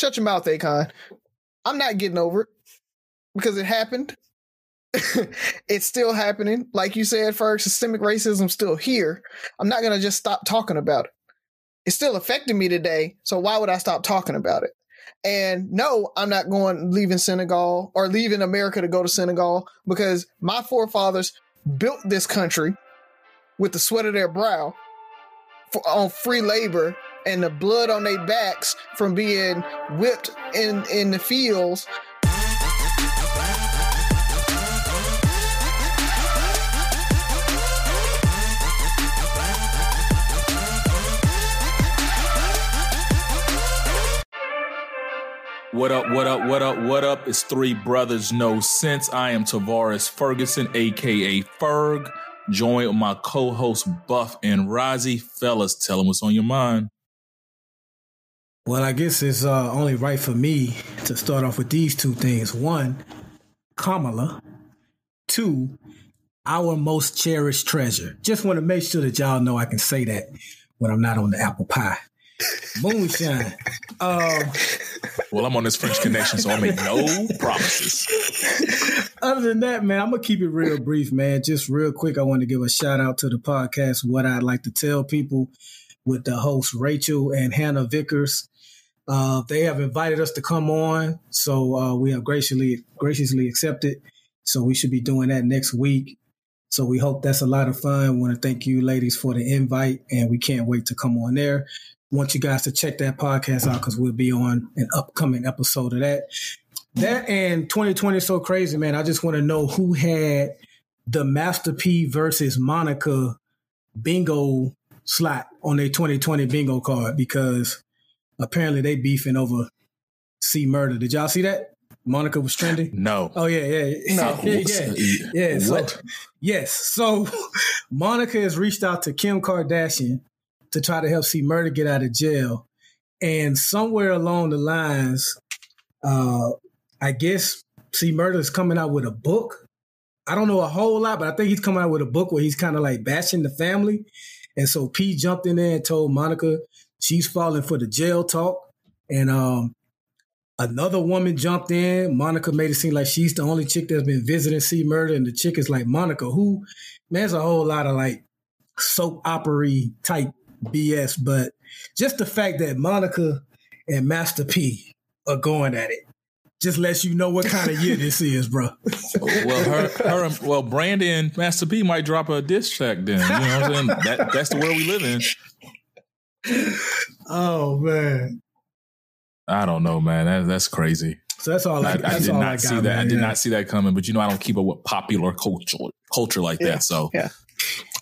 shut your mouth, Akon. I'm not getting over it because it happened. it's still happening. Like you said, first, systemic racism still here. I'm not gonna just stop talking about it. It's still affecting me today. So why would I stop talking about it? And no, I'm not going leaving Senegal or leaving America to go to Senegal because my forefathers built this country with the sweat of their brow for, on free labor and the blood on their backs from being whipped in in the fields What up, what up, what up, what up? It's Three Brothers No Sense. I am Tavares Ferguson, aka Ferg, joined with my co host Buff and Rozzy. Fellas, tell them what's on your mind. Well, I guess it's uh, only right for me to start off with these two things. One, Kamala. Two, our most cherished treasure. Just want to make sure that y'all know I can say that when I'm not on the apple pie. Moonshine. um, well, I'm on this French connection, so I make no promises. Other than that, man, I'm gonna keep it real brief, man. Just real quick, I want to give a shout out to the podcast. What I'd like to tell people with the hosts Rachel and Hannah Vickers. Uh, they have invited us to come on, so uh, we have graciously graciously accepted. So we should be doing that next week. So we hope that's a lot of fun. Want to thank you, ladies, for the invite, and we can't wait to come on there want you guys to check that podcast out because we'll be on an upcoming episode of that. That and 2020 is so crazy, man. I just want to know who had the Master P versus Monica bingo slot on their 2020 bingo card because apparently they beefing over C murder. Did y'all see that? Monica was trending. No. Oh yeah, yeah, no. yeah, yeah. yeah. So, yes. So Monica has reached out to Kim Kardashian to try to help C Murder get out of jail. And somewhere along the lines, uh, I guess C Murder is coming out with a book. I don't know a whole lot, but I think he's coming out with a book where he's kind of like bashing the family. And so P jumped in there and told Monica she's falling for the jail talk. And um, another woman jumped in. Monica made it seem like she's the only chick that's been visiting C Murder. And the chick is like, Monica, who, man, there's a whole lot of like soap opera type BS, but just the fact that Monica and Master P are going at it just lets you know what kind of year this is, bro. well, her, her, well, Brandon Master P might drop a diss track then. You know what I'm saying? That, that's the world we live in. Oh man, I don't know, man. That, that's crazy. So that's all I, I, that's I did not I got, see that. Man. I did yeah. not see that coming. But you know, I don't keep up with popular culture culture like yeah. that. So yeah.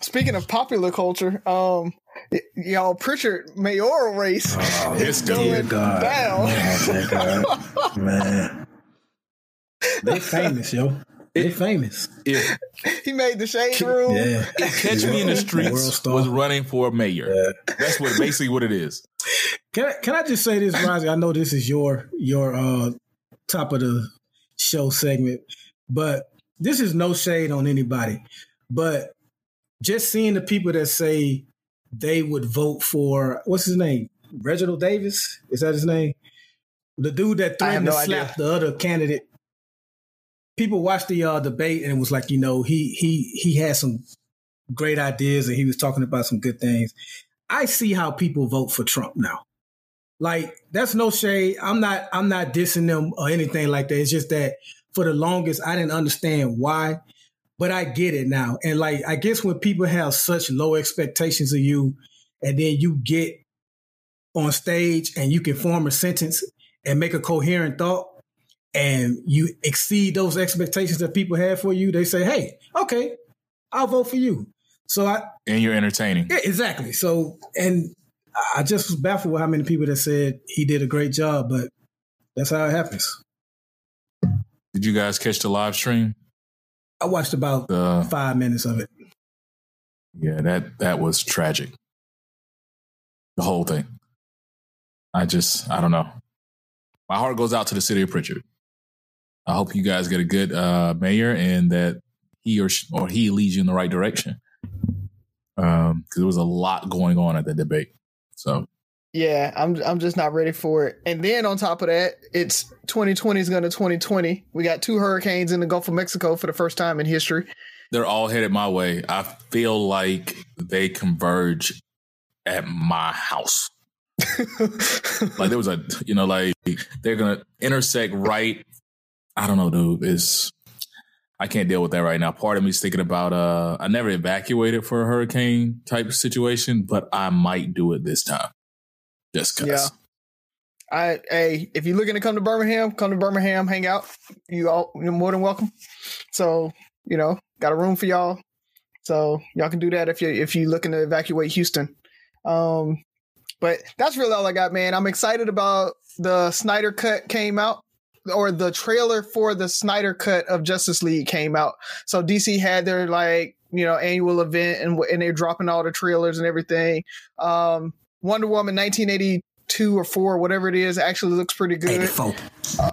Speaking of popular culture, um, y'all Prichard mayoral race oh, is going God. down. Man, man. they famous, yo. They famous. If, he made the shade room. Yeah. Catch Me in the Streets was running for mayor. Yeah. That's what basically what it is. Can I, can I just say this, Rozzy? I know this is your your uh, top of the show segment, but this is no shade on anybody. But just seeing the people that say they would vote for what's his name? Reginald Davis? Is that his name? The dude that threatened no to slap idea. the other candidate. People watched the uh, debate and it was like, you know, he he he had some great ideas and he was talking about some good things. I see how people vote for Trump now. Like that's no shade. I'm not I'm not dissing them or anything like that. It's just that for the longest I didn't understand why but I get it now. And like, I guess when people have such low expectations of you, and then you get on stage and you can form a sentence and make a coherent thought, and you exceed those expectations that people have for you, they say, "Hey, okay, I'll vote for you." So I and you're entertaining. Yeah, exactly. So and I just was baffled with how many people that said he did a great job, but that's how it happens. Did you guys catch the live stream? I watched about uh, five minutes of it. Yeah, that that was tragic. The whole thing. I just I don't know. My heart goes out to the city of Prichard. I hope you guys get a good uh, mayor and that he or she, or he leads you in the right direction. Um, because there was a lot going on at the debate. So Yeah, I'm I'm just not ready for it. And then on top of that, it's 2020 is going to 2020. We got two hurricanes in the Gulf of Mexico for the first time in history. They're all headed my way. I feel like they converge at my house. like there was a, you know, like they're gonna intersect right. I don't know, dude. It's I can't deal with that right now. Part of me is thinking about uh I never evacuated for a hurricane type situation, but I might do it this time. Just cause. Yeah. I hey, if you're looking to come to Birmingham, come to Birmingham, hang out. You all you're more than welcome. So, you know, got a room for y'all. So y'all can do that if you if you're looking to evacuate Houston. Um but that's really all I got, man. I'm excited about the Snyder cut came out or the trailer for the Snyder cut of Justice League came out. So DC had their like, you know, annual event and and they're dropping all the trailers and everything. Um Wonder Woman 1982 or 4, whatever it is, actually looks pretty good. 84. Uh,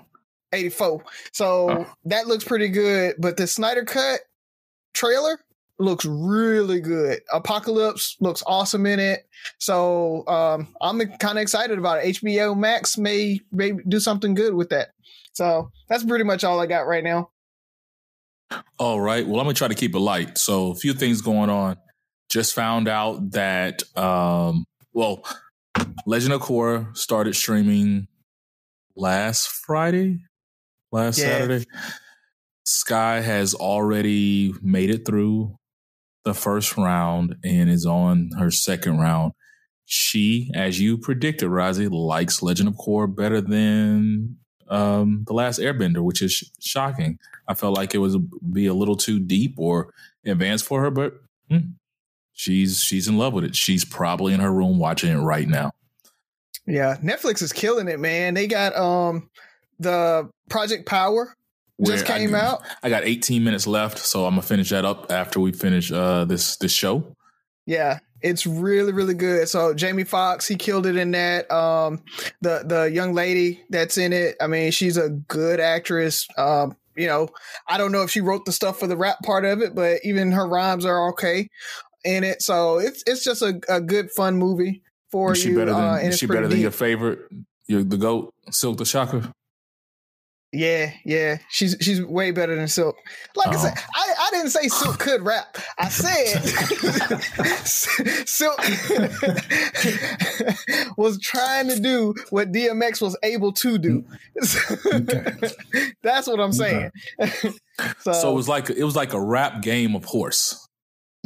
84. So Oh. that looks pretty good. But the Snyder Cut trailer looks really good. Apocalypse looks awesome in it. So um, I'm kind of excited about it. HBO Max may, may do something good with that. So that's pretty much all I got right now. All right. Well, I'm gonna try to keep it light. So a few things going on. Just found out that um well, Legend of Korra started streaming last Friday, last Yeah. Saturday. Sky has already made it through the first round and is on her second round. She, as you predicted, Razi, likes Legend of Korra better than um, the last Airbender, which is sh- shocking. I felt like it was be a little too deep or advanced for her, but hmm, she's she's in love with it. She's probably in her room watching it right now. Yeah, Netflix is killing it, man. They got um the Project Power just Where I- came out. I got 18 minutes left, so I'm gonna finish that up after we finish uh, this this show. Yeah, it's really really good. So Jamie Foxx, he killed it in that. Um, the the young lady that's in it, I mean, she's a good actress. Um, you know, I don't know if she wrote the stuff for the rap part of it, but even her rhymes are okay in it. So it's it's just a, a good fun movie for Is she you. better than uh, is she better than your favorite, your the goat, Silk the Shocker? Yeah, yeah, she's she's way better than Silk. Like I Oh. said, I, I didn't say Silk could rap. I said Silk was trying to do what DMX was able to do. That's what I'm saying. so, So it was like it was like a rap game of horse.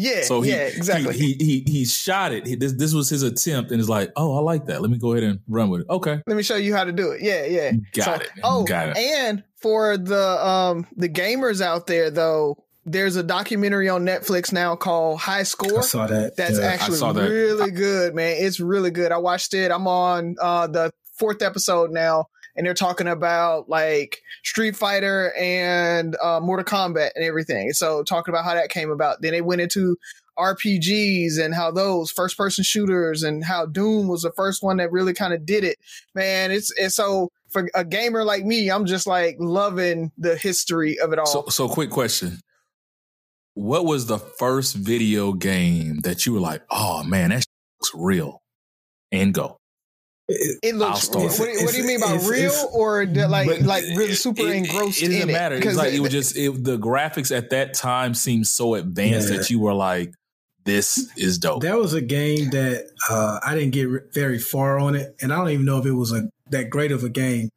Yeah, So he, yeah, exactly. He, he he he shot it. He, this this was his attempt, and it's like, oh, I like that. Let me go ahead and run with it. Okay, Let me show you how to do it. Yeah, yeah. got So- it. Oh, got it. and for the um the gamers out there though, there's a documentary on Netflix now called High Score. I saw that. That's Yeah. actually saw that. really good, man. It's really good. I watched it. I'm on uh, the fourth episode now, and they're talking about like Street Fighter and uh, Mortal Kombat and everything. So talking about how that came about. Then they went into RPGs and how those first person shooters and how Doom was the first one that really kind of did it. Man, it's it's so for a gamer like me, I'm just like loving the history of it all. So so quick question. What was the first video game that you were like, oh man, that looks real? And go. It- It looks. start. What, what, what do you mean by It's- real it's- or the, like but like really super It- it- engrossed It, doesn't in matter. it? It's Because like it it- was just it, the graphics at that time seemed so advanced Yeah. that you were like, this is dope. That was a game that uh, I didn't get very far on it, and I don't even know if it was a that great of a game,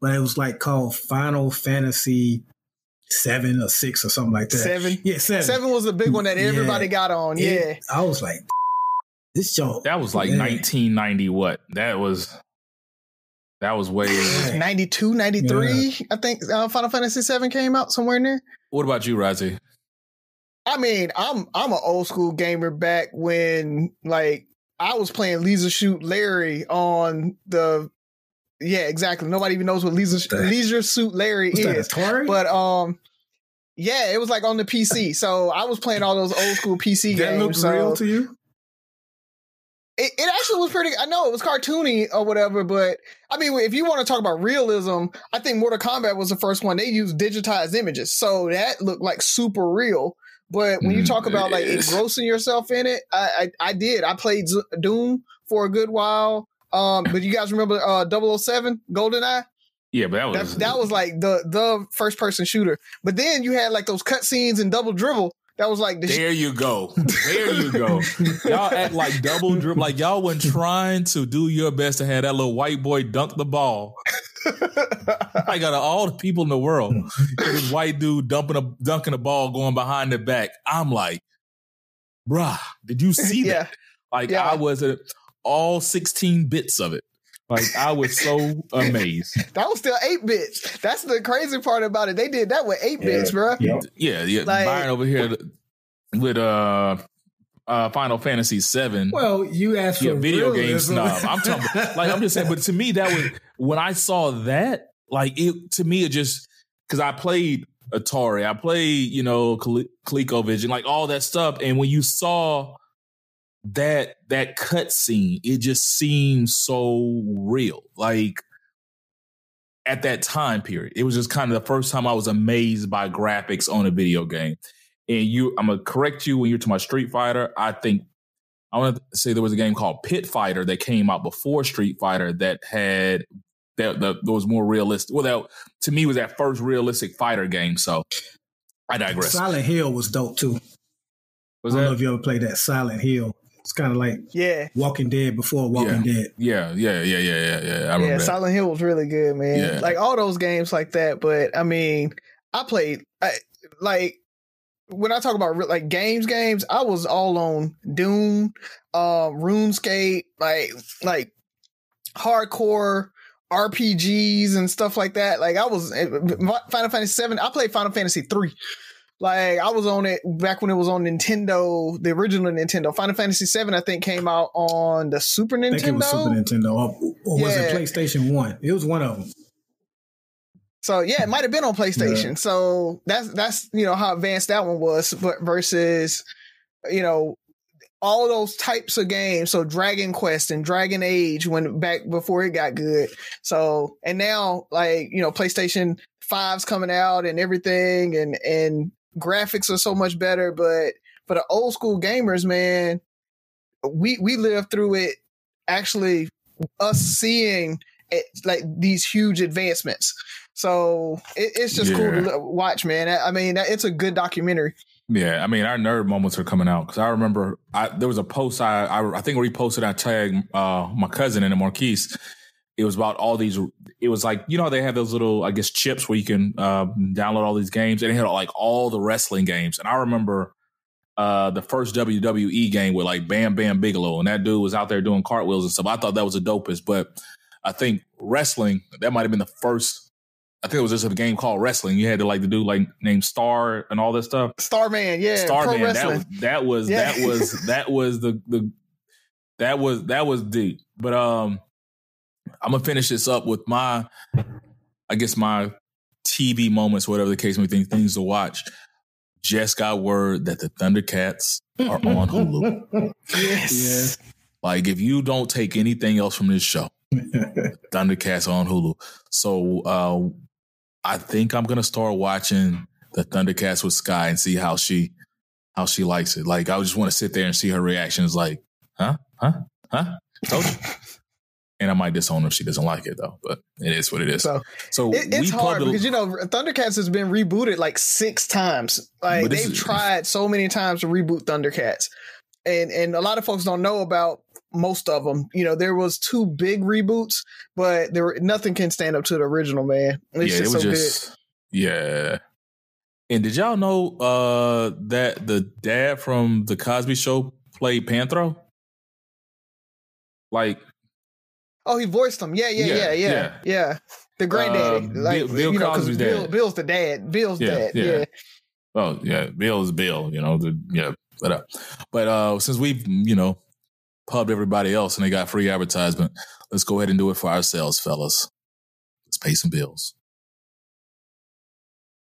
but it was like called Final Fantasy seven or six or something like that. seven. Yeah, seven. Seven was the big one that Yeah. everybody got on. Yeah, It- I was like, this joint. that was like Yeah. 1990. What? That was. That was way. Yeah. 92, 93, I think uh, Final Fantasy Seven came out somewhere in there. What about you, Razi? I mean, I'm I'm an old school gamer back when like I was playing Leisure Suit Larry on the. Yeah, exactly. Nobody even knows what Leisure What the- Leisure Suit Larry is. that is. Atari? But um, yeah, it was like on the PC. So I was playing all those old school PC that games. looks so real to you? It, it actually was pretty. I know it was cartoony or whatever, but I mean, if you want to talk about realism, I think Mortal Kombat was the first one. They used digitized images, so that looked like super real. But when you Mm, talk about like engrossing yourself in it, I I, I did. I played Z- Doom for a good while. Um, but you guys remember uh 007 GoldenEye? Yeah, but that was That, that was like the the first person shooter. But then you had like those cutscenes and double dribble. That was like the sh- There you go. There you go. y'all act like double dribble. Like y'all wasn't trying to do your best to have that little white boy dunk the ball. I got all the people in the world. This white dude dumping a dunking a ball going behind the back. I'm like, bruh, did you see yeah. that? Like Yeah. I was at all 16 bits of it. Like I was so amazed. That was still eight bits. That's the crazy part about it. They did that with eight bits, bro. Yep. Yeah, yeah. Like- Byron over here with uh uh Final Fantasy Seven. Well, you asked for video game realism. snob. I'm talking like I'm just saying, but to me that was when I saw that, like it to me it just because I played Atari, I played you know Cole- ColecoVision, like all that stuff, and when you saw that that cut scene, it just seemed so real, like. At that time period, it was just kind of the first time I was amazed by graphics on a video game. And you, I'm gonna correct you when you're to my Street Fighter. I think I want to say there was a game called Pit Fighter that came out before Street Fighter that had that, that, that was more realistic. Well, that to me was that first realistic fighter game. So I digress. Silent Hill was dope too. Was I don't know if you ever played that Silent Hill. It's kind of like Yeah. Walking Dead before Walking Dead. Yeah, yeah, yeah, yeah, yeah, yeah. I remember Yeah. Silent Hill was really good, man. Yeah. Like all those games like that. But I mean, I played I, like when I talk about like games, games, I was all on Doom, uh, RuneScape, like like hardcore RPGs and stuff like that. Like I was eh, Final Fantasy Seven. I played Final Fantasy Three. Like I was on it back when it was on Nintendo, the original Nintendo. Final Fantasy VII, I think, came out on the Super I Nintendo. think it was Super Nintendo. Or, or was it PlayStation 1? It was one of them. So yeah, it might have been on PlayStation. So that's that's you know how advanced that one was, but versus you know all those types of games. So Dragon Quest and Dragon Age when back before it got good. So and now like you know PlayStation 5's coming out and everything and and graphics are so much better. But for the old school gamers, man, we we lived through it. Actually, us seeing it, like these huge advancements. So it, it's just cool to Yeah. watch, man. I I mean, it's a good documentary. Yeah, I mean our nerd moments are coming out because I remember I, there was a post I, I I think reposted I tagged uh, my cousin in it, Marquise. It was about all these. It was like you know they have those little I guess chips where you can uh, download all these games, and it had like all the wrestling games. And I remember uh, the first WWE game with like Bam Bam Bigelow, and that dude was out there doing cartwheels and stuff. I thought that was the dopest, but I think wrestling that might have been the first. I think it was just a game called wrestling. You had to like to do like name Star and all that stuff. Starman, yeah, Starman. That was that was Yeah. that was that was the the that was that was deep. But um, I'm gonna finish this up with my, I guess my TV moments, whatever the case may be, things to watch. Just got word that the Thundercats are on Hulu. yes. Like if you don't take anything else from this show, Thundercats on Hulu. So uh, I think I'm gonna start watching the Thundercats with Sky and see how she how she likes it. Like I just want to sit there and see her reactions. Like, huh, huh, huh? Told you. And I might disown her if she doesn't like it though. But it is what it is. So So it, it's we hard because you know Thundercats has been rebooted like six times. Like they've is- tried so many times to reboot Thundercats, and and a lot of folks don't know about most of them. You know, there was two big reboots, but there were, nothing can stand up to the original. Man, it's yeah, it was so just yeah. And did y'all know uh, that the dad from the Cosby Show played Panthro? Like good. Oh, he voiced them. Yeah, yeah, Yeah, yeah, yeah, yeah. yeah. The granddaddy, Uh, like Bill- Bill you know, Cosby's Bill, dad. Bill's the dad. Bill's Yeah, dad. yeah. Yeah. Oh yeah, Bill's Bill, you know, the yeah, but uh, but uh since we've, you know, pubbed everybody else and they got free advertisement, let's go ahead and do it for ourselves, fellas. Let's pay some bills.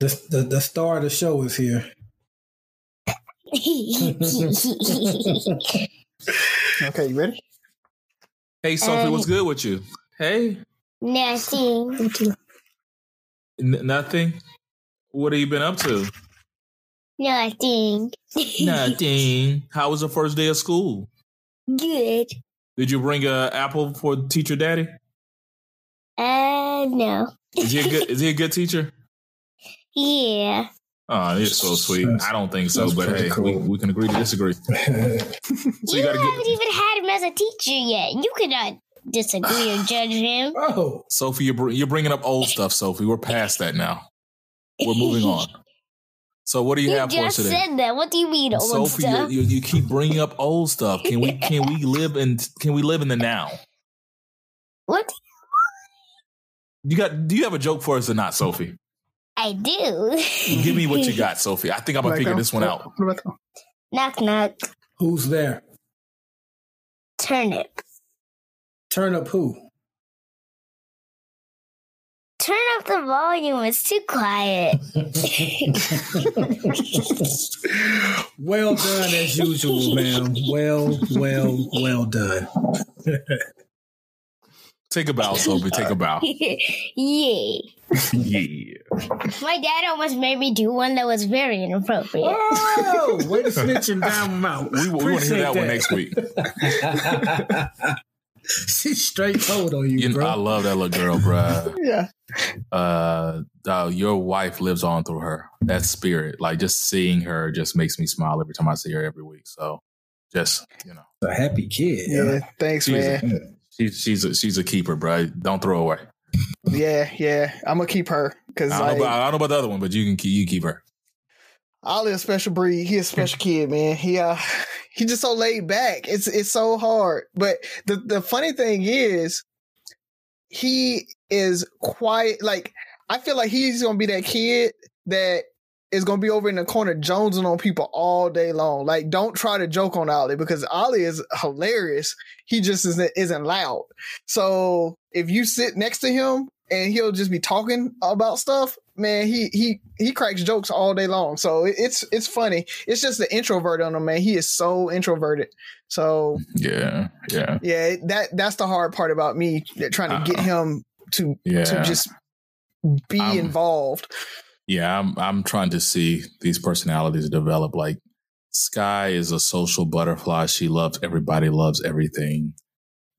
The, the, the star of the show is here. Okay, you ready? Hey, Sophie, Um, what's good with you? Hey, Nothing. N- nothing. What have you been up to? Nothing. Nothing. How was the first day of school? Good. Did you bring a apple for teacher daddy? Uh, no. Is he a good? is he a good teacher? Yeah. Oh, he's so sweet. I don't think so, that's but hey, cool. we, we can agree to disagree. So you you haven't get even had him as a teacher yet. You cannot disagree or judge him. oh, Sophie. You're br- you're bringing up old stuff, Sophie. We're past that now. We're moving on. So, what do you, You have for us just today? said that. What do you mean, old Sophie, you, stuff? you, you keep bringing up old stuff. Can we can we live in can we live in the now? What? You got? Do you have a joke for us or not, Sophie? I do. Give me what you got, Sophie. I think I'm gonna figure um, this one out. What about that? knock knock. who's there? Turnip. Turn up who? Turn up the volume. It's too quiet. well done as usual, ma'am. Well, well, well done. Take a bow, Sophie. Take a bow. Yay. Yeah. My dad almost made me do one that was very inappropriate. Oh, way to snitch him down my mouth. We, we want to hear that, one next week. She's straight told on you, You know, bro. I love that little girl, bruh. Yeah. Uh, uh, your wife lives on through her. That spirit, like just seeing her, just makes me smile every time I see her every week. So, just you know, a happy kid. Yeah. Thanks, She's a- man. she's she's a, she's a keeper, bruh. Don't throw away. Yeah, yeah. I'm gonna keep her because I don't, know about, I don't know about the other one, but you can keep you keep her. Ollie a special breed. He a special kid, man. He uh he just so laid back. It's it's so hard. But the the funny thing is he is quiet like I feel like he's gonna be that kid that is gonna be over in the corner jonesing on people all day long. Like don't try to joke on Ollie because Ollie is hilarious. He just isn't isn't loud. So if you sit next to him and he'll just be talking about stuff, man, he he he cracks jokes all day long. So it's it's funny. It's just the introvert on him, man. He is so introverted. So Yeah, yeah, yeah, that that's the hard part about me trying to get him to yeah. to just be Um, involved. Yeah, I'm I'm trying to see these personalities develop. Like Sky is a social butterfly. She loves everybody, loves everything.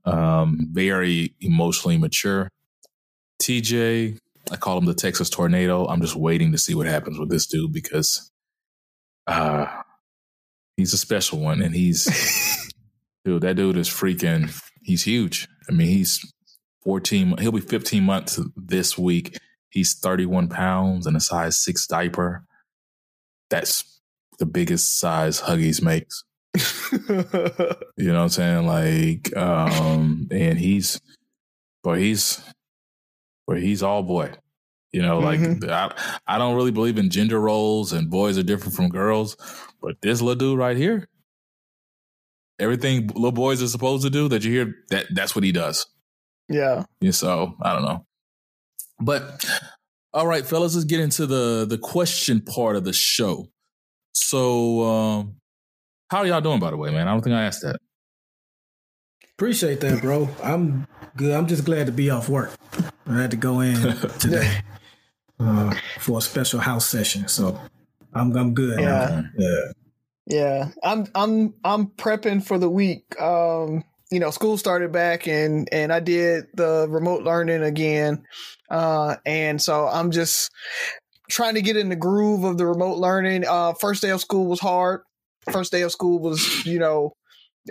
Um, very emotionally mature. TJ, I call him the Texas tornado. I'm just waiting to see what happens with this dude because uh he's a special one and he's dude, that dude is freaking he's huge. I mean, he's 14 he'll be 15 months this week He's 31 pounds and a size six diaper. That's the biggest size Huggies makes. You know what I'm saying? Like, um, and he's, but he's, but he's all boy. You know, like Mhm. I, I don't really believe in gender roles and boys are different from girls, but this little dude right here, everything little boys are supposed to do that you hear that that's what he does. yeah. Yeah, so I don't know. But all right, fellas, let's get into the the question part of the show. So um how are y'all doing by the way, man? I don't think I asked that. Appreciate that, bro. I'm good. I'm just glad to be off work. I had to go in today uh, for a special house session, so I'm I'm good. Yeah. yeah. Yeah, I'm I'm I'm prepping for the week. Um, you know, school started back and and I did the remote learning again. Uh and so I'm just trying to get in the groove of the remote learning. Uh first day of school was hard. First day of school was, you know,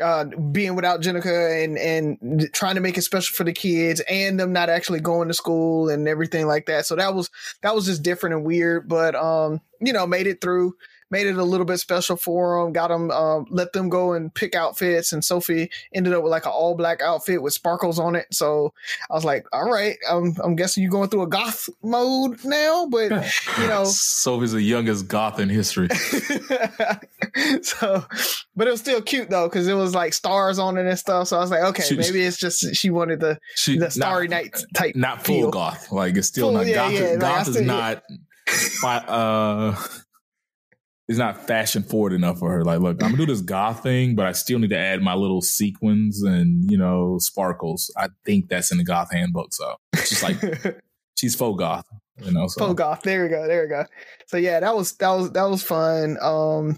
uh, being without Jenica and and trying to make it special for the kids and them not actually going to school and everything like that. So that was that was just different and weird, but um, you know, made it through made it a little bit special for them. Got them, um, let them go and pick outfits, and Sophie ended up with like an all black outfit with sparkles on it. So I was like, all right, I'm, I'm guessing you're going through a goth mode now, but you know, Sophie's the youngest goth in history. so, but it was still cute though because it was like stars on it and stuff. So I was like, okay, She- maybe it's just she wanted the She the Starry not, Night type. not full feel. goth. Like it's still Full, not yeah, goth. yeah, like, goth is still- not. fi- uh, it's not fashion forward enough for her. Like, look, I'm gonna do this goth thing, but I still need to add my little sequins and you know sparkles. I think that's in the goth handbook. So she's like, she's faux goth. You know, so Full goth. There we go. There we go. So yeah, that was that was that was fun. Um,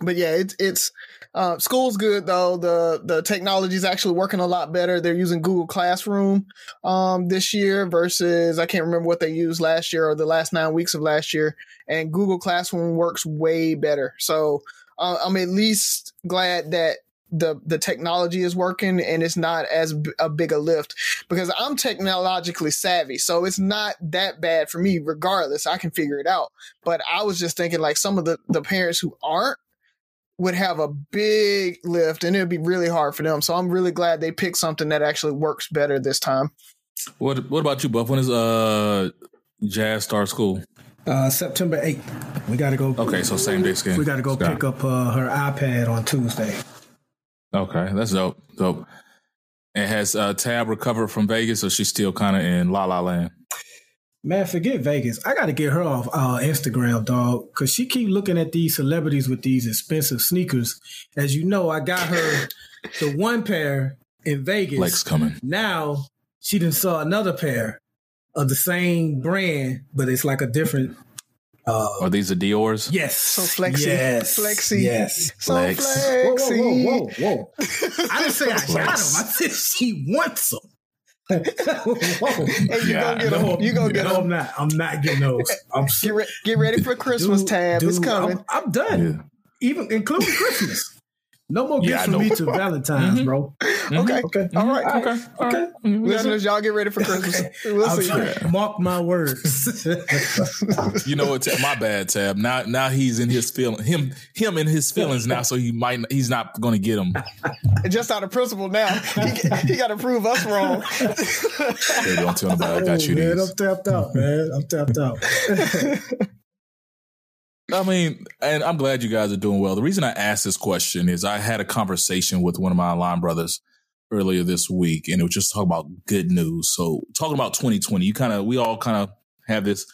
but yeah, it's it's uh, school's good though. The the technology is actually working a lot better. They're using Google Classroom um this year versus I can't remember what they used last year or the last nine weeks of last year. And Google Classroom works way better. So uh, I'm at least glad that the the technology is working and it's not as b- a big a lift because I'm technologically savvy. So it's not that bad for me regardless. I can figure it out. But I was just thinking like some of the the parents who aren't would have a big lift and it would be really hard for them. So I'm really glad they picked something that actually works better this time. what what about you, Buff? When is uh Jazz start school? Uh, September 8th. We got to go. Okay, so same day schedule. We got to go Scott. pick up uh, her iPad on Tuesday. Okay, that's dope. Dope. And has uh, Tab recovered from Vegas, or she's still kind of in La La Land? Man, forget Vegas. I got to get her off uh, Instagram, dog, because she keep looking at these celebrities with these expensive sneakers. As you know, I got her the one pair in Vegas. Lex coming. Now she done saw another pair of the same brand, but it's like a different. Uh, Are these the Dior's? yes, So flexy. yes, Flexy. yes. So Flex. Whoa, flexy. whoa, whoa, whoa, whoa! I didn't say I got them. I said she wants them. Whoa. Hey, you Yeah, gonna get No, them. You gonna get no, them. I'm not. I'm not getting those. I'm Get, re- get ready for Christmas Dude, tab. it's coming. I'm, I'm done. Yeah. Even including Christmas. No more gifts I for me to Valentine's, Mhm. bro. Okay. Okay. All right. All Okay. right. Okay. We got Listeners, y'all get ready for Christmas. Okay. We'll see. Mark my words. You know what? My bad, Tab. Now, now he's in his feeling. Him, him in his feelings now. So he might. He's not going to get them. Just out of principle now. He, he got to prove us wrong. Hey, don't tell nobody I got you Oh, man, these. I'm tapped out, man. I'm tapped out. I mean, and I'm glad you guys are doing well. The reason I asked this question is I had a conversation with one of my online brothers earlier this week, and it was just talking about good news. So, talking about 2020, you kind of, we all kind of have this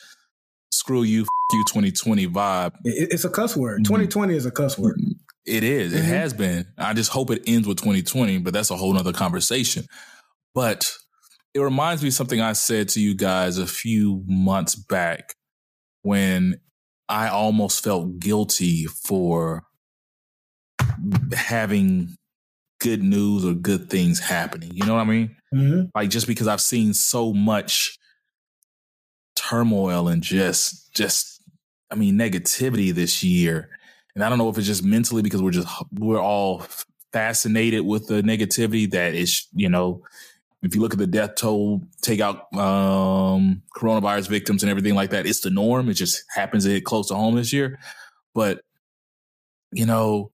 screw you, f- you 2020 vibe. It's a cuss word. Mhm. 2020 is a cuss word. It is. It Mhm. has been. I just hope it ends with 2020, but that's a whole nother conversation. But it reminds me of something I said to you guys a few months back when I almost felt guilty for having good news or good things happening. You know what I mean? Mm-hmm. Like just because I've seen so much turmoil and just just I mean negativity this year. And I don't know if it's just mentally because we're just we're all fascinated with the negativity that is, you know, if you look at the death toll, take out um coronavirus victims and everything like that, it's the norm. It just happens to hit close to home this year. But you know,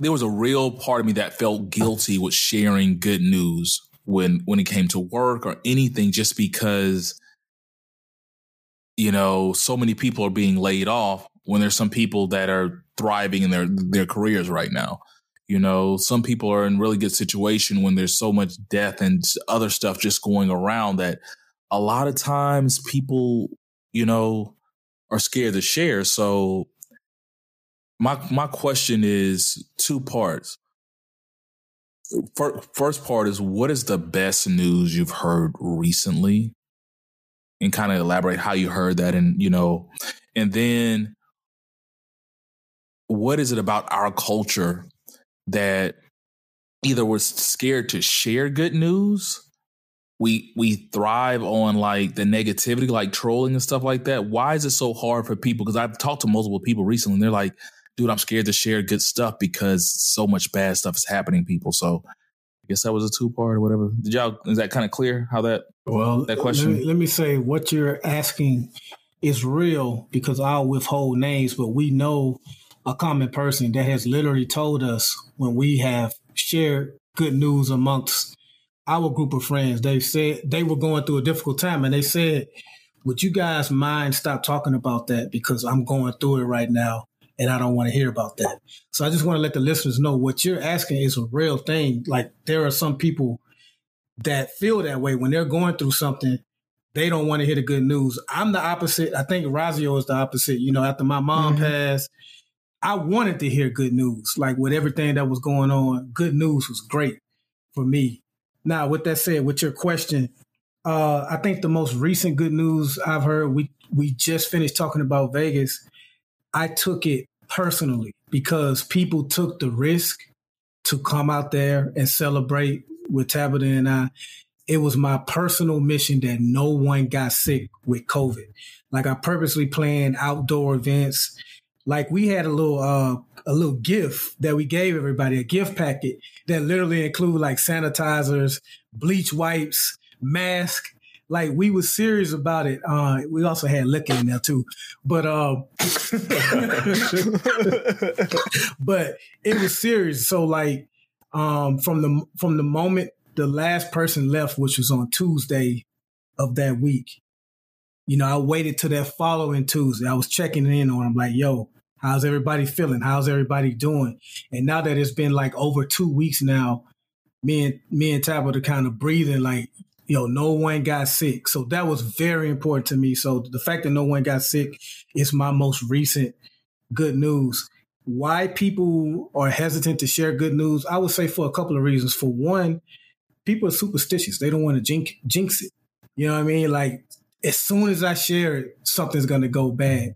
there was a real part of me that felt guilty with sharing good news when when it came to work or anything just because you know so many people are being laid off when there's some people that are thriving in their their careers right now you know some people are in really good situation when there's so much death and other stuff just going around that a lot of times people you know are scared to share. So my my question is two parts. First part is what is the best news you've heard recently? And kind of elaborate how you heard that and you know and then what is it about our culture that either we're scared to share good news we we thrive on like the negativity like trolling and stuff like that why is it so hard for people because i've talked to multiple people recently and they're like dude, I'm scared to share good stuff because so much bad stuff is happening, people. So I guess that was a two part or whatever. Did y'all is that kind of clear how that Well, That question- Let me, let me say what you're asking is real because I'll withhold names, but we know a common person that has literally told us when we have shared good news amongst our group of friends. They said they were going through a difficult time and they said, Would you guys mind stop talking about that because I'm going through it right now and I don't want to hear about that. So I just want to let the listeners know what you're asking is a real thing. Like there are some people that feel that way when they're going through something. They don't want to hear the good news. I'm the opposite. I think Razio is the opposite. You know, after my mom Mhm. passed, I wanted to hear good news. Like with everything that was going on, good news was great for me. Now, with that said, with your question, uh, I think the most recent good news I've heard, we we just finished talking about Vegas. I took it personally because people took the risk to come out there and celebrate with Tabitha and I. It was my personal mission that no one got sick with COVID. Like I purposely planned outdoor events. Like we had a little uh a little gift that we gave everybody, a gift packet that literally include like sanitizers, bleach wipes, mask. Like we was serious about it. Uh, we also had liquor in there too, but um, but it was serious. So like um, from the from the moment the last person left, which was on Tuesday of that week, you know, I waited till that following Tuesday. I was checking in on them, like, yo, how's everybody feeling? How's everybody doing? And now that it's been like over two weeks now, me and me and Tabitha kind of breathing like, yo, no one got sick. So that was very important to me. So the fact that no one got sick is my most recent good news. Why people are hesitant to share good news, I would say for a couple of reasons. For one, people are superstitious. They don't want to jinx, jinx it. You know what I mean? Like as soon as I share it, something's going to go bad.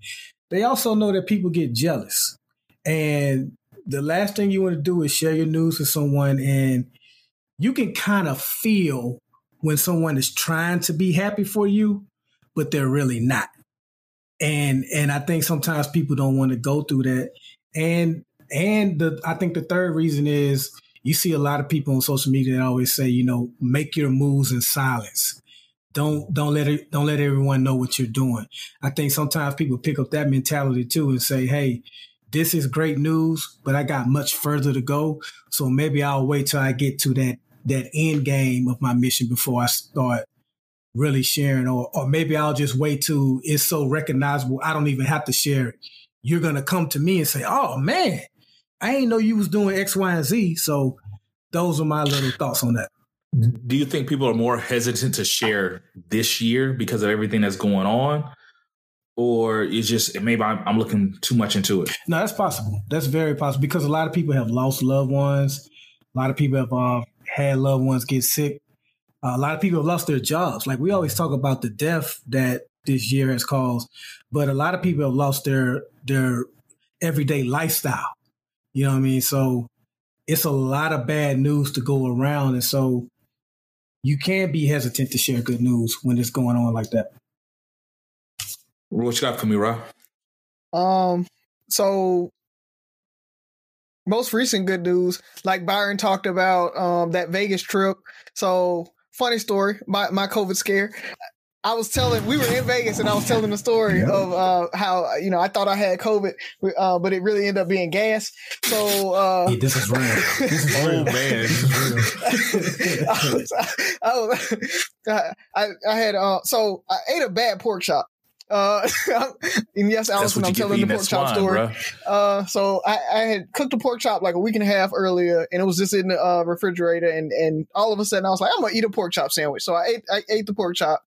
They also know that people get jealous. And the last thing you want to do is share your news with someone and you can kind of feel when someone is trying to be happy for you, but they're really not. And and I think sometimes people don't want to go through that. And and the I think the third reason is you see a lot of people on social media that always say, you know, make your moves in silence. Don't don't let it don't let everyone know what you're doing. I think sometimes people pick up that mentality too and say, hey, this is great news, but I got much further to go. So maybe I'll wait till I get to that that end game of my mission before I start really sharing, or or maybe I'll just wait till it's so recognizable I don't even have to share it. You're gonna come to me and say, "Oh man, I didn't know you was doing X, Y, and Z." So those are my little thoughts on that. Do you think people are more hesitant to share this year because of everything that's going on? Or it's just maybe I'm, I'm looking too much into it? No, that's possible. That's very possible because a lot of people have lost loved ones. A lot of people have uh, had loved ones get sick. Uh, a lot of people have lost their jobs. Like we always talk about the death that this year has caused, but a lot of people have lost their their everyday lifestyle. You know what I mean? So it's a lot of bad news to go around, and so you can't be hesitant to share good news when it's going on like that. What you got for me, Rob? Um, so most recent good news, like Byron talked about, um, that Vegas trip. So funny story, my my COVID scare. I was telling, we were in Vegas, and I was telling the story of uh, how you know I thought I had COVID, uh, but it really ended up being gas. So uh, Yeah, this is real. This is Oh real. man, I, was, I, was, I, I had uh, so I ate a bad pork chop. Uh, and yes, that's Allison, what I'm you get for telling the pork chop swine, story. bro. Uh, so I, I had cooked a pork chop like a week and a half earlier, and it was just in the uh, refrigerator. And and all of a sudden, I was like, I'm gonna eat a pork chop sandwich. So I ate I ate the pork chop.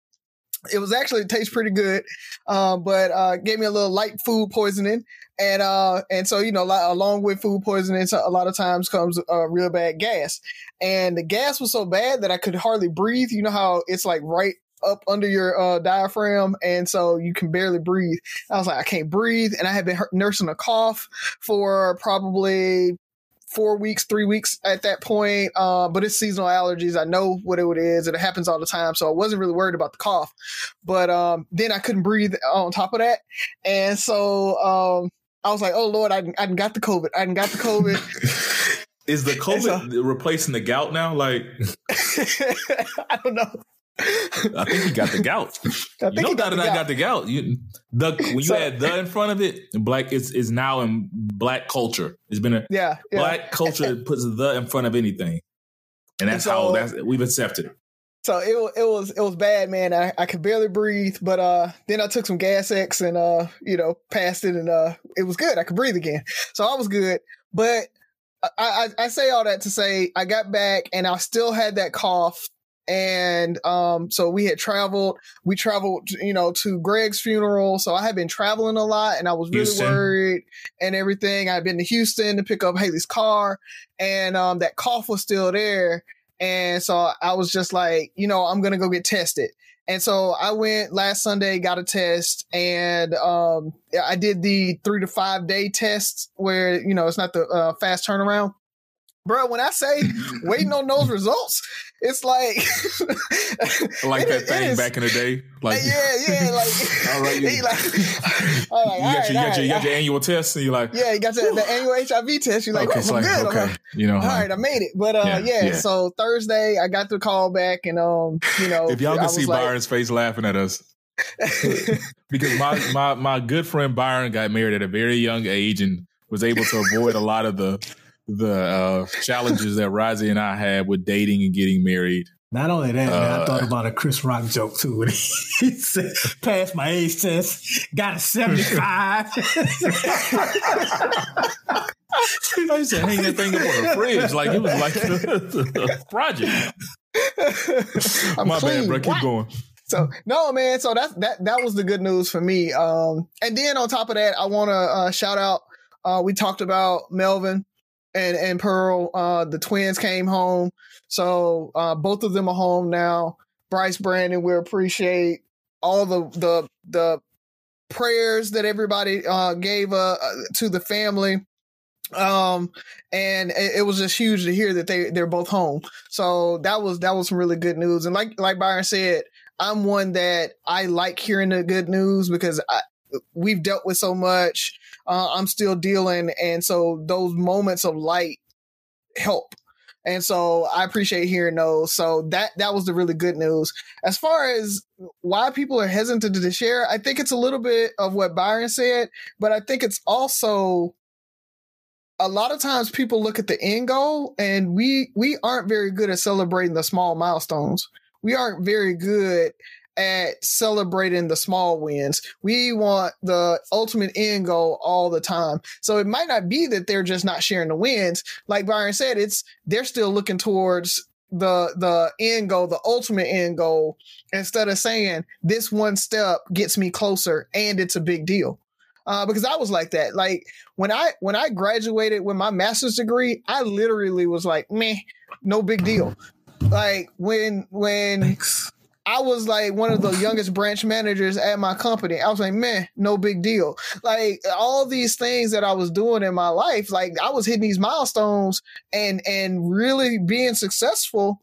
It was actually it tastes pretty good, um, but uh, gave me a little light food poisoning, and uh, and so you know, along with food poisoning, so a lot of times comes uh, real bad gas, and the gas was so bad that I could hardly breathe. You know how it's like right up under your uh, diaphragm, and so you can barely breathe. I was like, I can't breathe, and I had been nursing a cough for probably four weeks, three weeks at that point. Uh, but it's seasonal allergies. I know what it is, and it happens all the time. So I wasn't really worried about the cough. But um, then I couldn't breathe on top of that, and so um, I was like, oh Lord, I, I got the COVID. I got the COVID. Is the COVID replacing the gout now? Like, I don't know. I think he got the gout. I you know he got that the I gout. got the gout. You, the when you So- add the in front of it, black is is now in black culture. It's been a Yeah, yeah. black culture puts the in front of anything, and that's so- how that's we've accepted it. So it it was it was bad, man. I, I could barely breathe, but uh then I took some Gas-X and uh you know passed it and uh it was good. I could breathe again, so I was good. But I I, I say all that to say I got back and I still had that cough. And um, so we had traveled. We traveled, you know, to Greg's funeral. So I had been traveling a lot, and I was really Houston. worried and everything. I had been to Houston to pick up Haley's car, and um, that cough was still there. And so I was just like, you know, I'm gonna go get tested. And so I went last Sunday, got a test, and um, I did the three to five day test where you know it's not the uh, fast turnaround. Bro, when I say waiting on those results, it's like Like that it thing back in the day. Like yeah, yeah, like All right, you- he like, I'm like, you all got right, your, you got your, you got right. your annual test, and you're like, yeah, you got the, the annual HIV test. You're like, okay, oh, I'm like, good. Okay, like, you know, all right, I made it. But uh, Yeah, yeah, yeah. so Thursday I got the call back, and um, you know, if y'all can see like- Byron's face laughing at us, because my, my my good friend Byron got married at a very young age and was able to avoid a lot of the the uh, challenges that Rozzy and I had with dating and getting married. Not only that, man, I Uh, thought about a Chris Rock joke too. When he said, passed my age test, got a 75. I used to hang that thing up on the fridge like it was like a project. I'm My clean. bad, bro. Keep What? going. So no, man. So that that that was the good news for me. Um, and then on top of that, I want to uh, shout out. Uh, we talked about Melvin and and Pearl. Uh, the twins came home, so uh, both of them are home now. Bryce Brandon, we appreciate all the the the prayers that everybody uh, gave uh, to the family. Um, and it, it was just huge to hear that they they're both home. So that was that was some really good news. And like like Byron said, I'm one that I like hearing the good news because I, we've dealt with so much. Uh, I'm still dealing, and so those moments of light help. And so I appreciate hearing those. So that that was the really good news. As far as why people are hesitant to share, I think it's a little bit of what Byron said, but I think it's also a lot of times people look at the end goal and we we aren't very good at celebrating the small milestones we aren't very good at celebrating the small wins. We want the ultimate end goal all the time. So it might not be that they're just not sharing the wins. Like Byron said, it's they're still looking towards the the end goal, the ultimate end goal, instead of saying this one step gets me closer and it's a big deal. Uh, because I was like that. Like when I when I graduated with my master's degree, I literally was like, meh, no big deal. Like when when Thanks. I was like one of the youngest branch managers at my company. I was like, man, no big deal. Like all these things that I was doing in my life, like I was hitting these milestones and and really being successful.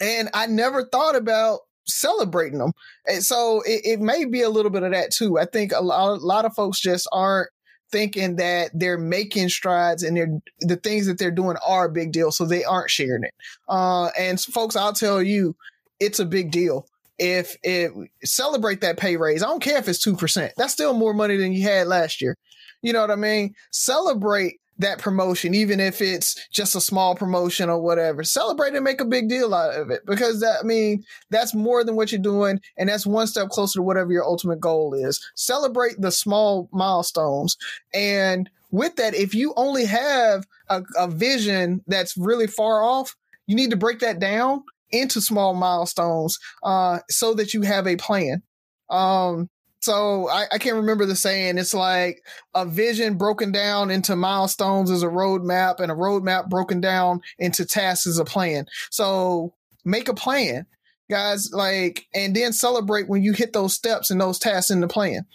And I never thought about celebrating them. And so it, it may be a little bit of that too. I think a lot, a lot of folks just aren't thinking that they're making strides and they're the things that they're doing are a big deal, so they aren't sharing it. Uh, and folks, I'll tell you, it's a big deal. If it celebrate that pay raise, I don't care if it's two percent. That's still more money than you had last year. You know what I mean? Celebrate that promotion, even if it's just a small promotion or whatever. Celebrate and make a big deal out of it because that I mean that's more than what you're doing, and that's one step closer to whatever your ultimate goal is. Celebrate the small milestones, and with that, if you only have a, a vision that's really far off, you need to break that down into small milestones uh, so that you have a plan. Um, so I, I can't remember the saying. It's like a vision broken down into milestones is a roadmap, and a roadmap broken down into tasks is a plan. So make a plan, guys. Like, and then celebrate when you hit those steps and those tasks in the plan.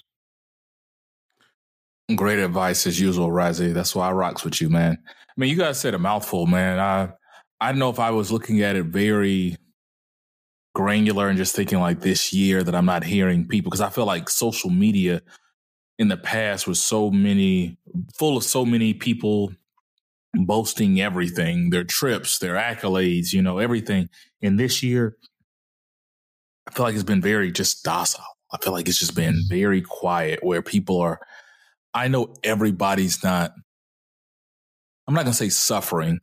Great advice as usual, Rozzy. That's why I rocks with you, man. I mean, you guys said a mouthful, man. I I don't know if I was looking at it very granular and just thinking like this year that I'm not hearing people because I feel like social media in the past was so many, full of so many people boasting everything, their trips, their accolades, you know, everything. And this year, I feel like it's been very just docile. I feel like it's just been mm. very quiet where people are, I know everybody's not, I'm not going to say suffering,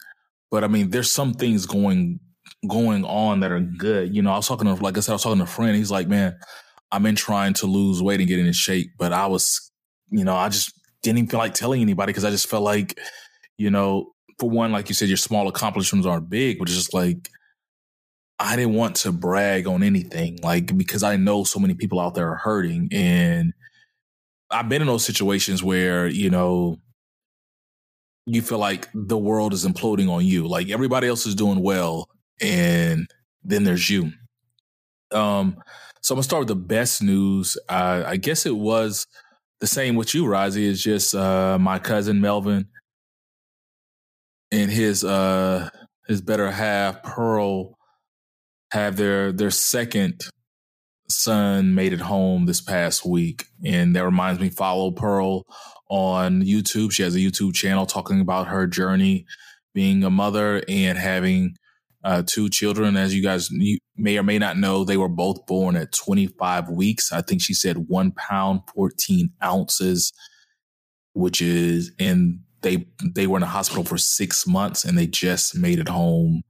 but I mean, there's some things going, going on that are good. You know, I was talking to, like I said, I was talking to a friend. He's like, man, I've been trying to lose weight and get in shape, but I was, you know, I just didn't even feel like telling anybody because I just felt like, you know, for one, like you said, your small accomplishments aren't big, but just like, I didn't want to brag on anything, like, because I know so many people out there are hurting. And I've been in those situations where, you know, you feel like the world is imploding on you. Like everybody else is doing well. And then there's you. Um, so I'm gonna start with the best news. I guess it was the same with you, Rozzy. It's just uh, my cousin Melvin and his uh, his better half Pearl have their their second son made it home this past week, and that reminds me follow Pearl on YouTube. She has a YouTube channel talking about her journey being a mother and having uh, two children. As you guys may or may not know, they were both born at 25 weeks. I think she said one pound, 14 ounces, which is, and they, they were in the hospital for six months and they just made it home.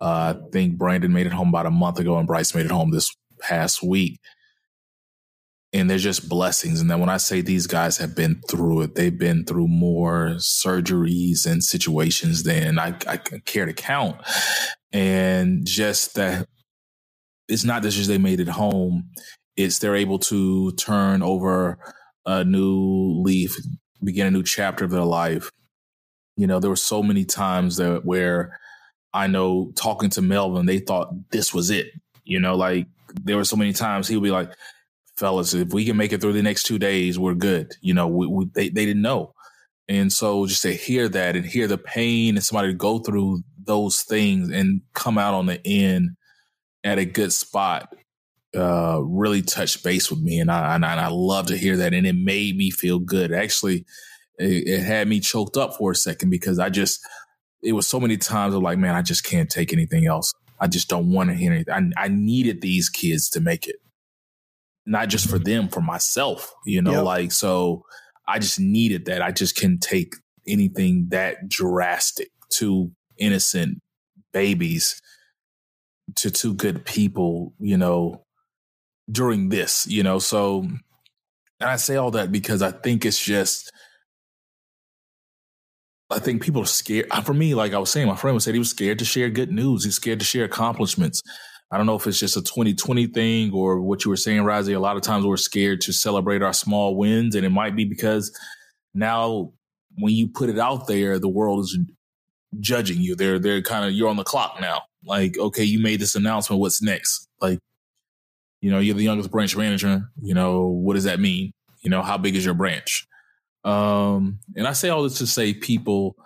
Uh, I think Brandon made it home about a month ago and Bryce made it home this past week. And they're just blessings. And then when I say these guys have been through it, they've been through more surgeries and situations than I, I care to count. And just that it's not that just they made it home, it's they're able to turn over a new leaf, begin a new chapter of their life. You know, there were so many times that where I know talking to Melvin, they thought this was it. You know, like there were so many times he would be like, fellas, if we can make it through the next two days, we're good. You know, we, we, they, they didn't know. And so just to hear that and hear the pain and somebody go through those things and come out on the end at a good spot uh, really touched base with me. And I, and I love to hear that. And it made me feel good. Actually, it, it had me choked up for a second because I just, it was so many times of like, man, I just can't take anything else. I just don't want to hear anything. I, I needed these kids to make it not just for them, for myself, you know, yep. like, so I just needed that. I just can take anything that drastic to innocent babies to two good people, you know, during this, you know, so, and I say all that because I think it's just, I think people are scared. Uh, for me, like I was saying, my friend was said he was scared to share good news. He's scared to share accomplishments. I don't know if it's just a 2020 thing or what you were saying, Rozzy. A lot of times we're scared to celebrate our small wins, and it might be because now when you put it out there, the world is judging you. They're they're kind of you're on the clock now. Like, okay, you made this announcement. What's next? Like, you know, you're the youngest branch manager. You know, what does that mean? You know, how big is your branch? Um, and I say all this to say people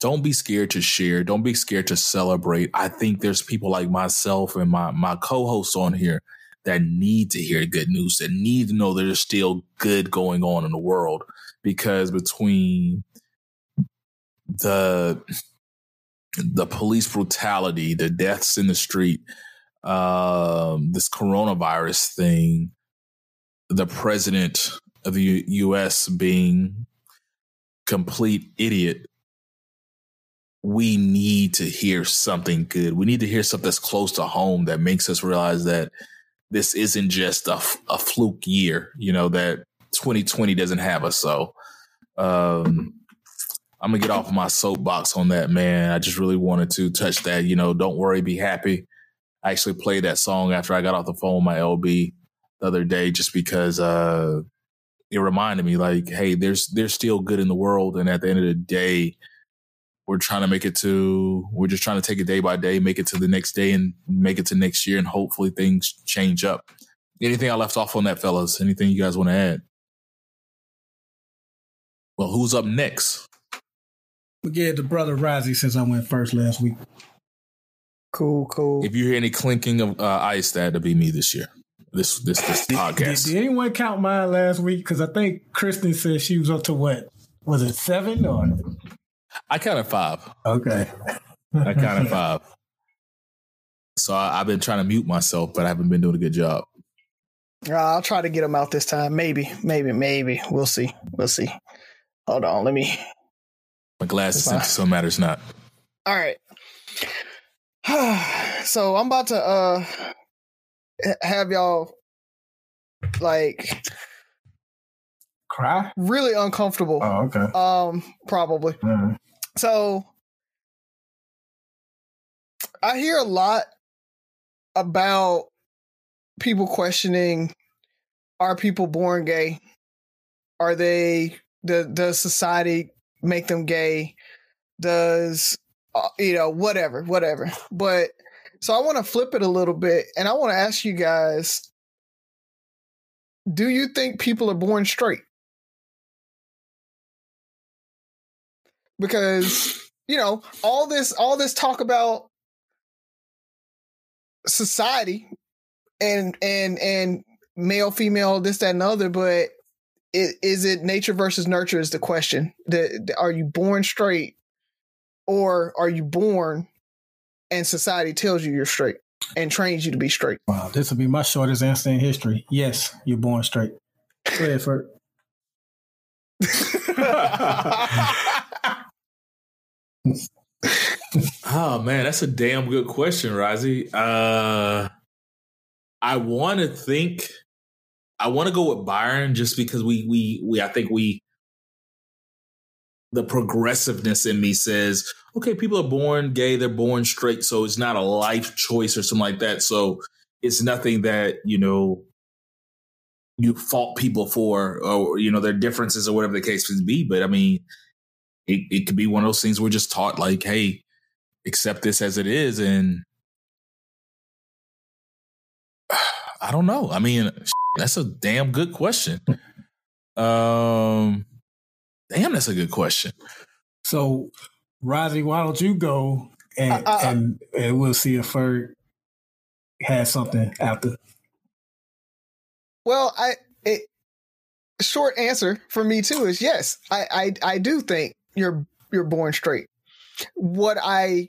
don't be scared to share. Don't be scared to celebrate. I think there's people like myself and my, my co-hosts on here that need to hear good news, that need to know there's still good going on in the world because between the, the police brutality, the deaths in the street, um, this coronavirus thing, the president of the U- U.S. being complete idiot we need to hear something good. We need to hear something that's close to home that makes us realize that this isn't just a, a fluke year, you know, that 2020 doesn't have us. So, um, I'm gonna get off of my soapbox on that, man. I just really wanted to touch that. You know, don't worry, be happy. I actually played that song after I got off the phone with my LB the other day, just because uh, it reminded me, like, hey, there's there's still good in the world, and at the end of the day, we're trying to make it to we're just trying to take it day by day make it to the next day and make it to next year and hopefully things change up anything i left off on that fellas anything you guys want to add well who's up next we get the brother Rozzy since i went first last week cool cool if you hear any clinking of uh, ice that'll be me this year this this this Did, podcast. did anyone count mine last week? Because I think Kristen said she was up to what? Was it seven or? I counted five. Okay. I counted five. So I, I've been trying to mute myself, but I haven't been doing a good job. Uh, I'll try to get them out this time. Maybe, maybe, maybe. We'll see. We'll see. Hold on. Let me. My glasses empty, so it matters not. All right. so I'm about to uh have y'all like Cry? really uncomfortable. Oh, okay. Um, probably. Mm. So I hear a lot about people questioning are people born gay? Are they does, does society make them gay? Does uh, you know whatever, whatever. But so I want to flip it a little bit and I want to ask you guys do you think people are born straight? Because you know all this all this talk about society and and and male female this that and other but it, is it nature versus nurture is the question the, the- are you born straight or are you born and society tells you you're straight and trains you to be straight Wow, this will be my shortest answer in history. Yes, you're born straight. Go ahead, Ferg. Oh man, that's a damn good question, Rozzy. Uh I want to think I want to go with Byron just because we we we I think we the progressiveness in me says, okay, people are born gay, they're born straight, so it's not a life choice or something like that. So it's nothing that, you know, you fault people for or you know their differences or whatever the case may be. But I mean, it, it could be one of those things we're just taught like, hey, accept this as it is and i don't know i mean that's a damn good question um damn that's a good question So, Rozzy, why don't you go and Uh, uh, uh. and, and we'll see if Ferg has something after. Well, I it short answer for me too is yes. I I I do think you're you're born straight. What I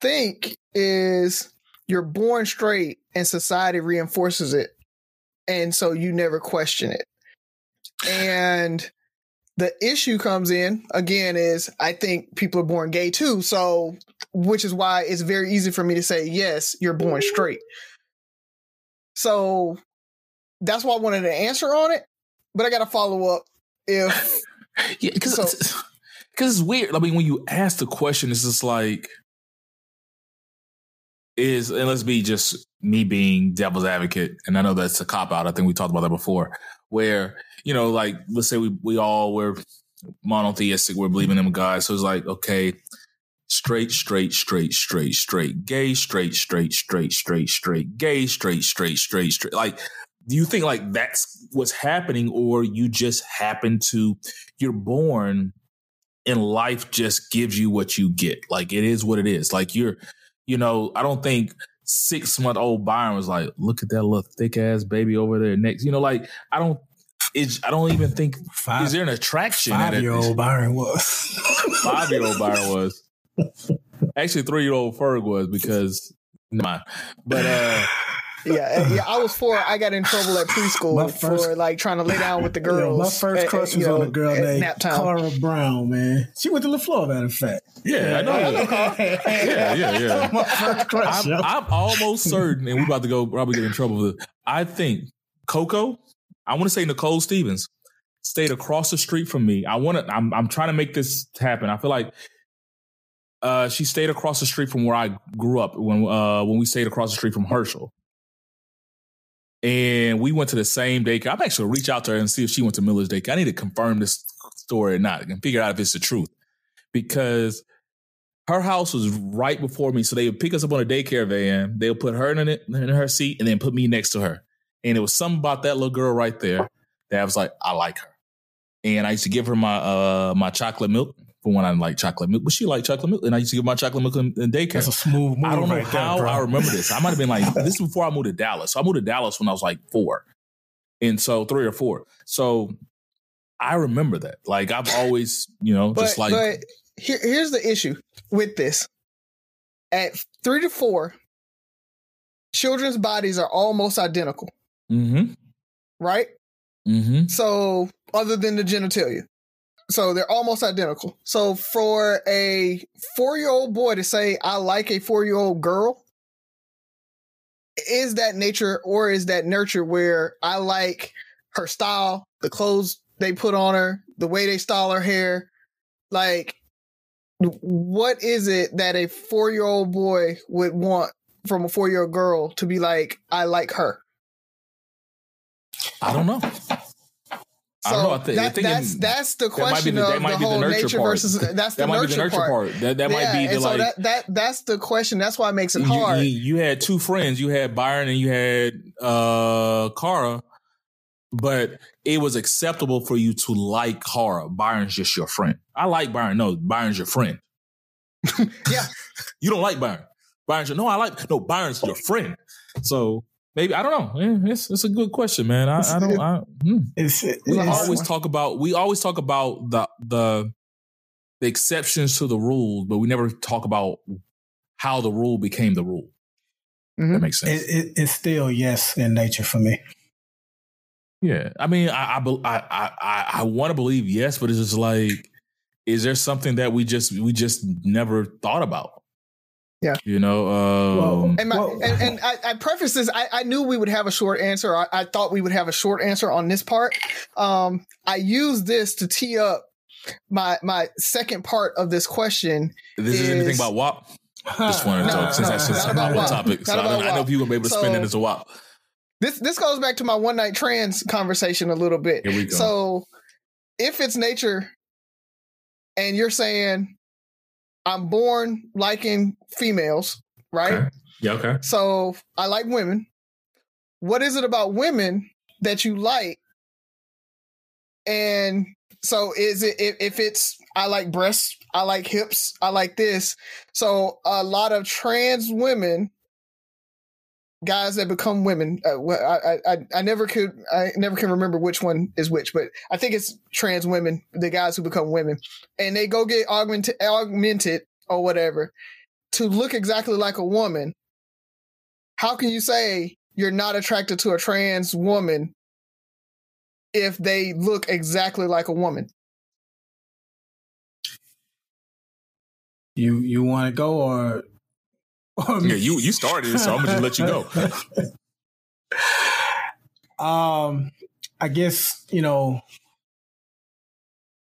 think is you're born straight and society reinforces it. And so you never question it. And the issue comes in again is I think people are born gay too. So which is why it's very easy for me to say yes, you're born straight. So that's why I wanted an answer on it, but I got to follow up if yeah because So- it's, 'cause it's weird i mean when you ask the question it's just like is and let's be just me being devil's advocate and i know that's a cop out i think we talked about that before where you know like let's say we we all were monotheistic we're believing in god so it's like okay straight straight straight straight straight gay straight straight straight straight straight gay straight straight straight straight like do you think like that's what's happening or you just happen to you're born and life just gives you what you get like it is what it is like you're you know i don't think six month old byron was like look at that little thick ass baby over there next you know like i don't it's i don't even think Five, is there an attraction five year old Byron was. five year old byron was actually three year old ferg was because nah. but uh yeah, yeah, I was four. I got in trouble at My preschool first- for like trying to lay down with the Yeah, girls. my first crush at, was you on know, a girl at named nap time. Cara Brown, man. She went to LaFleur, matter of fact. yeah i know yeah, Yeah, yeah, yeah. my first crush. I'm. I'm almost certain, and we're about to go probably get in trouble with it. I think Coco, I want to say Nicole Stevens, stayed across the street from me. I want to. I'm I'm trying to make this happen. I feel like uh, she stayed across the street from where I grew up when uh, when we stayed across the street from Herschel. And we went to the same daycare. I'm actually reach out to her and see if she went to Miller's daycare. I need to confirm this story or not and figure out if it's the truth. Because her house was right before me. So they would pick us up on a daycare van. They'll put her in it in her seat and then put me next to her. And it was something about that little girl right there that I was like, I like her. And I used to give her my uh my chocolate milk for when I like chocolate milk, but she liked chocolate milk, and I used to give my chocolate milk in, in daycare. That's a smooth move. I don't know right how there. I remember this. I might have been like this is before I moved to Dallas. So I moved to Dallas when I was like four, and so three or four. So I remember that. Like I've always, you know, But just like but here, here's the issue with this. At three to four, children's bodies are almost identical, mm-hmm, right? mm-hmm. So other than the genitalia. So they're almost identical. So for a four year old boy to say, I like a four year old girl, is that nature or is that nurture where I like her style, the clothes they put on her, the way they style her hair? Like, what is it that a four year old boy would want from a four year old girl to be like, I like her? I don't know. I don't know. I think, I that- think that's it- that's the that might be question the- that of might the be the whole nurture nature part. versus that's the that nurture, the nurture part. part. That that might be the and so like that that that's the question. That's why it makes it you, hard. you, you had two friends. You had Byron and you had uh Cara, but it was acceptable for you to like Cara. Byron's just your friend. I like Byron. No, Byron's your friend. Yeah. you don't like Byron. Byron's your, no, I like no. Byron's your friend. So maybe I don't know. Yeah, it's it's a good question, man. I, I don't. I, hmm. It's, it's, We always talk about we always talk about the the the exceptions to the rule, but we never talk about how the rule became the rule. Mhm. That makes sense. it, it, it's still yes in nature for me. yeah, I mean, I I I I, I, I want to believe yes, but it's just like, is there something that we just we just never thought about? Yeah. you know. Um, And, my, and, and I, I preface this. I, I knew we would have a short answer. I, I thought we would have a short answer on this part. Um, I used this to tee up my my second part of this question. this is anything about WAP. Just wanted to No, talk since that's just not a about hot WAP. topic. So I, don't, I know WAP. people gonna be able to spin it as a WAP. This this goes back to my one night trans conversation a little bit. Here we go. So, if it's nature, and you're saying I'm born liking females, right? Okay. Yeah. Okay. So I like women. What is it about women that you like? And so is it if, if it's I like breasts, I like hips, I like this. So a lot of trans women, guys that become women, uh, I, I I never could I never can remember which one is which, but I think it's trans women, the guys who become women, and they go get augmented augmented or whatever to look exactly like a woman how can you say you're not attracted to a trans woman if they look exactly like a woman? You you want to go or? Or Yeah, you you started, so I'm gonna just let you go. um, I guess you know.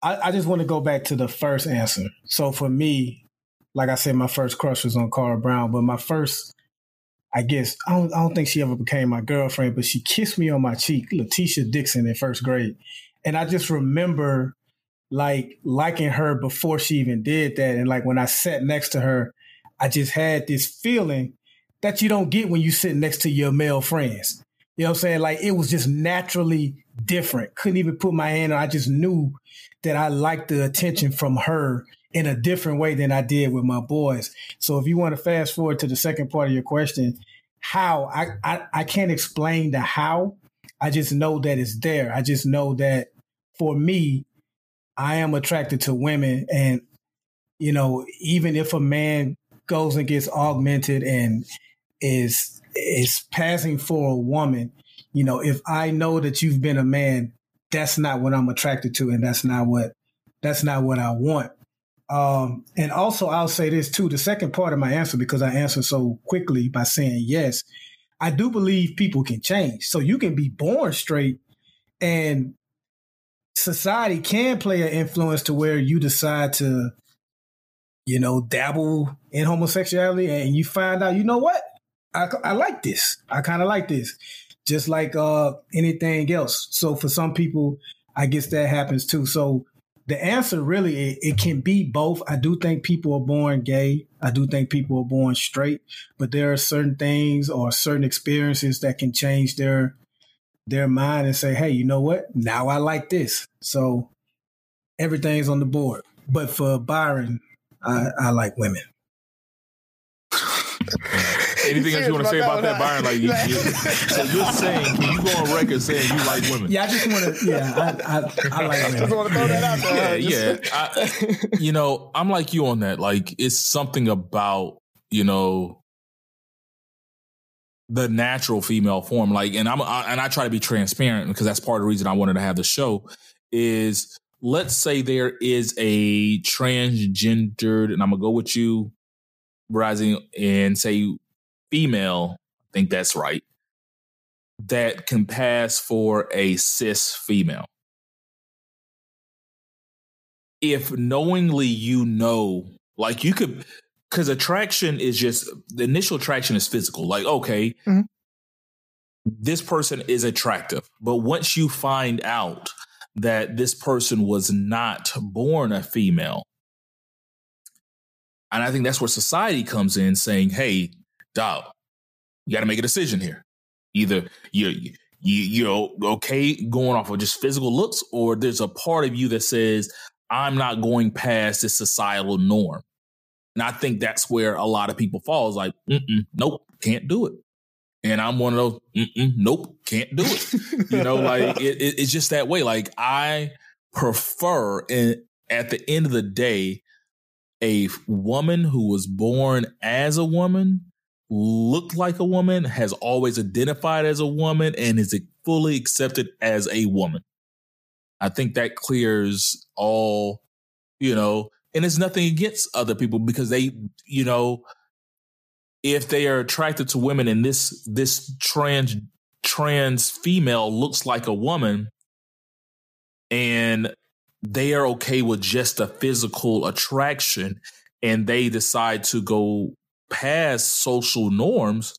I, I just want to go back to the first answer. So for me, like I said, my first crush was on Cara Brown, but my first, I guess, I don't, I don't think she ever became my girlfriend, but she kissed me on my cheek, Letitia Dixon in first grade, and I just remember like liking her before she even did that, and like when I sat next to her, I just had this feeling that you don't get when you sit next to your male friends. You know what I'm saying? Like it was just naturally different. Couldn't even put my hand on. I just knew that I liked the attention from her in a different way than I did with my boys. So if you want to fast forward to the second part of your question, how I, I, I can't explain the how. I just know that it's there. I just know that for me, I am attracted to women and you know, even if a man goes and gets augmented and is is passing for a woman, you know, if I know that you've been a man, that's not what I'm attracted to, and that's not what that's not what I want. Um, and also, I'll say this too: the second part of my answer, because I answered so quickly by saying yes, I do believe people can change. So you can be born straight, and society can play an influence to where you decide to, you know, dabble in homosexuality, and you find out, you know what, I, I like this. I kind of like this, just like uh, anything else. So for some people, I guess that happens too. So the answer really it, it can be both. I do think people are born gay. I do think people are born straight, but there are certain things or certain experiences that can change their their mind and say, "Hey, you know what? Now I like this." So everything's on the board. but for Byron, I, I like women. Anything else you want to say about that, Byron? Like, you, you, so you're saying, can you go on record saying you like women? Yeah, I just want to. Yeah, I, I, I like women. Just want to throw that out there. Yeah, yeah. I, you know, I'm like you on that. Like, it's something about you know the natural female form. Like, and I'm I, and I try to be transparent because that's part of the reason I wanted to have the show. Is let's say there is a transgendered, and I'm gonna go with you, Rising, and say female. I think that's right. That can pass for a cis female. If knowingly you know, like you could, because attraction is just the initial attraction is physical. Like, okay, Mhm. this person is attractive. But once you find out that this person was not born a female, and I think that's where society comes in saying, hey, dog, you got to make a decision here. Either you, you, you're okay going off of just physical looks, or there's a part of you that says, I'm not going past this societal norm. And I think that's where a lot of people fall is like, nope, can't do it. And I'm one of those, nope, can't do it. you know, like it, it, it's just that way. Like I prefer, and at the end of the day, a woman who was born as a woman, looked like a woman, has always identified as a woman, and is fully accepted as a woman. I think that clears all, you know, and it's nothing against other people because they, you know, if they are attracted to women and this this trans trans female looks like a woman and they are okay with just a physical attraction and they decide to go past social norms,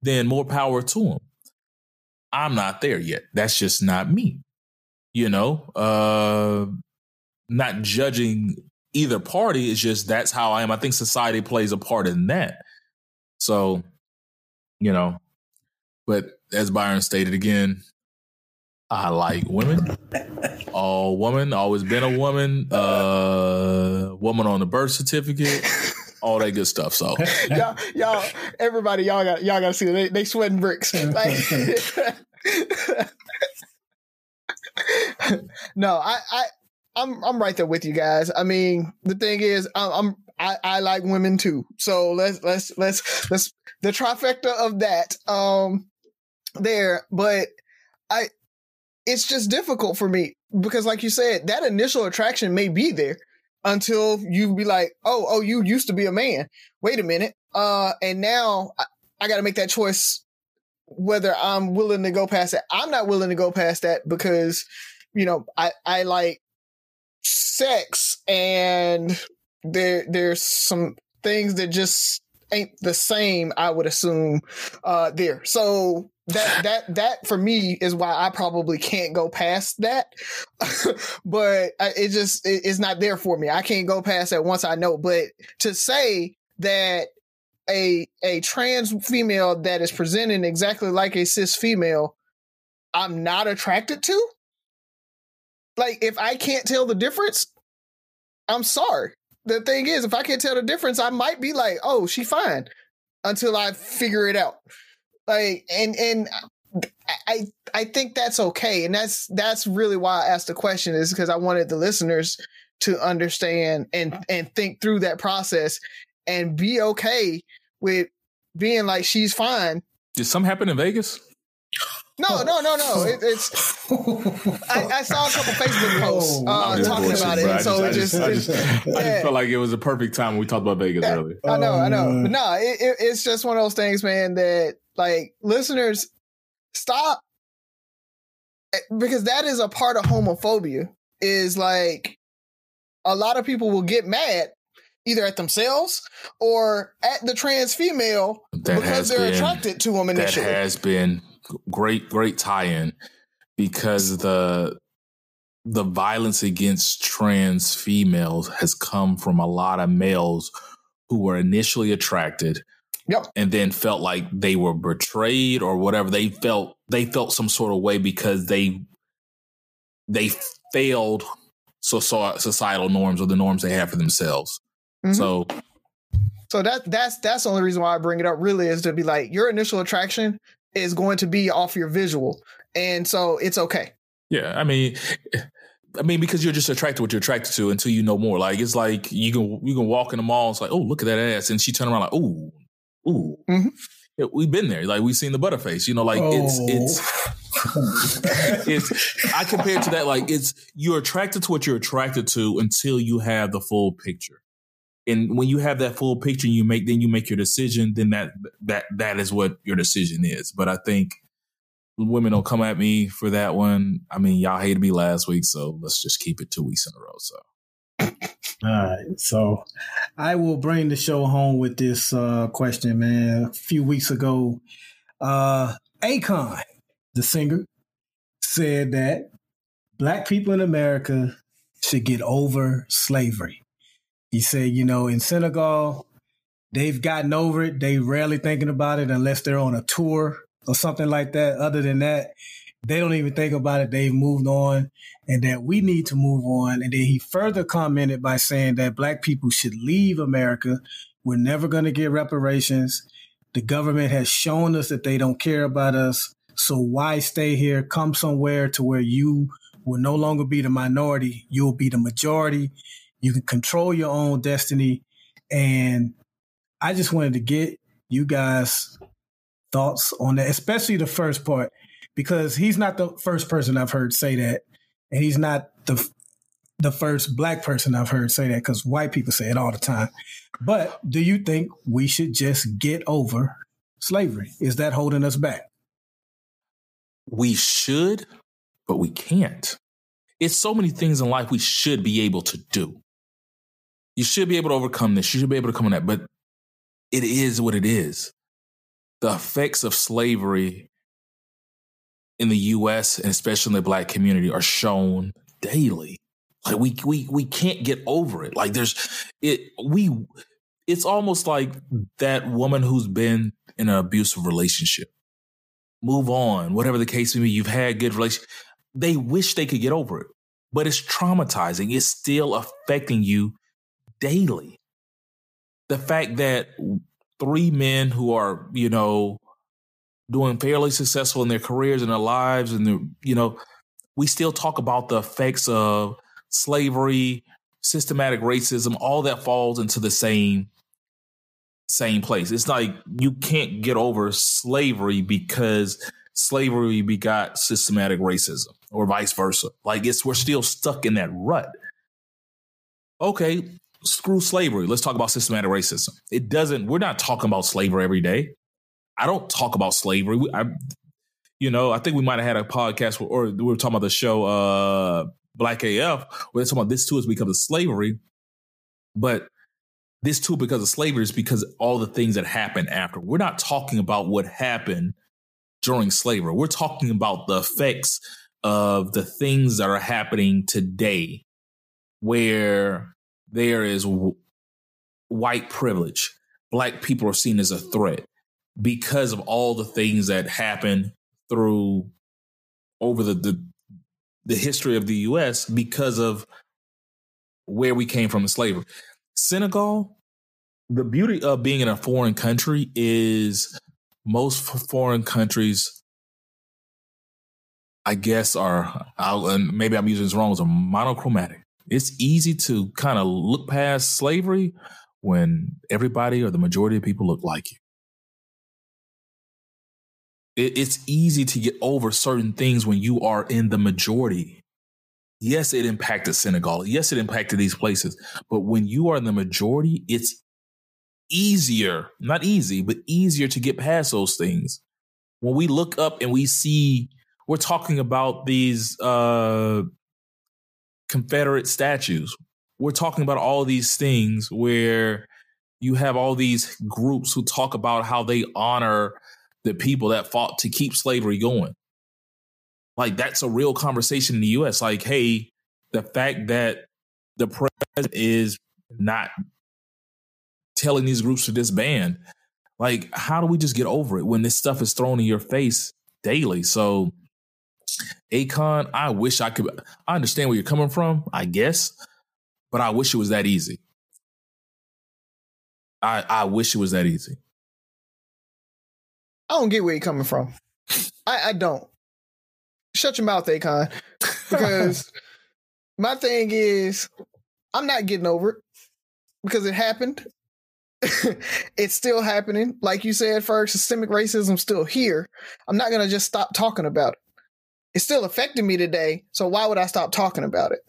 then more power to them. I'm not there yet. That's just not me. You know, uh not judging either party, it's just that's how I am. I think society plays a part in that. So, you know, but as Byron stated again, I like women. All woman, always been a woman. Uh, woman on the birth certificate, all that good stuff. So y'all, y'all, everybody, y'all got y'all got to see they they sweating bricks. Like, no, I, I, I'm I'm right there with you guys. I mean, the thing is, I'm, I'm I, I like women too. So let's let's let's let's the trifecta of that. Um, there, but I, it's just difficult for me because, like you said, that initial attraction may be there until you be like, oh, oh, you used to be a man. Wait a minute. Uh, and now I, I got to make that choice whether I'm willing to go past that. I'm not willing to go past that because, you know, I, I like sex and there, there's some things that just ain't the same, I would assume, uh, there. So that, that, that for me is why I probably can't go past that. but I, it just, it, it's not there for me. I can't go past that once I know. But to say that a a trans female that is presenting exactly like a cis female i'm not attracted to like if i can't tell the difference i'm sorry the thing is if i can't tell the difference i might be like oh she fine until i figure it out like and and uh, i i think that's okay and that's that's really why i asked the question is because i wanted the listeners to understand and and think through that process and be okay with being like she's fine. Did something happen in Vegas? No, no, no, no. It, it's. I, I, saw a couple Facebook posts uh, talking about it, and so it just. I just, I just, yeah. felt like it was a perfect time when we talked about Vegas yeah, earlier. I know, I know, but no, it, it, it's just one of those things, man. That like listeners stop eh, because that is a part of homophobia. Is like a lot of people will get mad either at themselves or at the trans female that because they're been, attracted to them initially. That has been great, great tie-in because the the violence against trans females has come from a lot of males who were initially attracted yep. and then felt like they were betrayed or whatever they felt they felt some sort of way because they they failed so, so societal norms or the norms they have for themselves. Mm-hmm. So so that that's that's the only reason why I bring it up really is to be like your initial attraction is going to be off your visual. And so it's okay. Yeah. I mean I mean, because you're just attracted to what you're attracted to until you know more. Like it's like you can you can walk in the mall, it's like, oh, look at that ass. And she turn around like, ooh, ooh. Mm-hmm. Yeah, we've been there. Like we've seen the butterface. You know, like oh. it's it's it's I compare it to that, like it's you're attracted to what you're attracted to until you have the full picture and when you have that full picture you make then you make your decision then that that that is what your decision is. But i think women don't come at me for that one. I mean y'all hated me last week so let's just keep it two weeks in a row so. All right so i will bring the show home with this uh, question man. A few weeks ago uh akon the singer said that black people in america should get over slavery he said, you know, in Senegal, they've gotten over it. They rarely thinking about it unless they're on a tour or something like that. Other than that, they don't even think about it. They've moved on and that we need to move on. And then he further commented by saying that black people should leave America. We're never going to get reparations. The government has shown us that they don't care about us. So why stay here? Come somewhere to where you will no longer be the minority. You'll be the majority you can control your own destiny. And I just wanted to get you guys thoughts on that, especially the first part, because he's not the first person I've heard say that. And he's not the the first black person I've heard say that because white people say it all the time. But do you think we should just get over slavery? Is that holding us back? We should, but we can't. It's so many things in life we should be able to do. You should be able to overcome this. You should be able to come on that. But it is what it is. The effects of slavery in the US and especially in the black community are shown daily. Like we we we can't get over it. Like there's it we it's almost like that woman who's been in an abusive relationship. Move on, whatever the case may be, you've had good relations. They wish they could get over it, but it's traumatizing. It's still affecting you daily. The fact that three men who are, you know, doing fairly successful in their careers and their lives and you know, we still talk about the effects of slavery, systematic racism, all that falls into the same same place. It's like you can't get over slavery because slavery begot systematic racism or vice versa. Like it's we're still stuck in that rut. Okay, screw slavery. Let's talk about systematic racism. It doesn't, we're not talking about slavery every day. I don't talk about slavery. I, you know, I think we might have had a podcast where, or we were talking about the show uh, Black AF, where they're talking about this too is because of slavery. But this too, because of slavery, is because all the things that happened after. We're not talking about what happened during slavery. We're talking about the effects of the things that are happening today, where there is w- white privilege. Black people are seen as a threat because of all the things that happen through over the, the the history of the US because of where we came from in slavery. Senegal, the beauty of being in a foreign country is most foreign countries, I guess, are, and maybe I'm using this wrong, is monochromatic it's easy to kind of look past slavery when everybody or the majority of people look like you. It, it's easy to get over certain things when you are in the majority. Yes, it impacted Senegal. Yes, it impacted these places. But when you are in the majority, it's easier, not easy, but easier to get past those things. When we look up and we see, we're talking about these uh, Confederate statues. We're talking about all these things where you have all these groups who talk about how they honor the people that fought to keep slavery going. Like that's a real conversation in the US. Like, hey, the fact that the president is not telling these groups to disband, like, how do we just get over it when this stuff is thrown in your face daily? So Akon, I wish I could. I understand where you're coming from, I guess, but I wish it was that easy. I I wish it was that easy. I don't get where you're coming from. I, I don't. Shut your mouth, Akon. Because my thing is, I'm not getting over it because it happened. it's still happening. Like you said first, systemic racism still here. I'm not gonna just stop talking about it. It's still affecting me today. So why would I stop talking about it?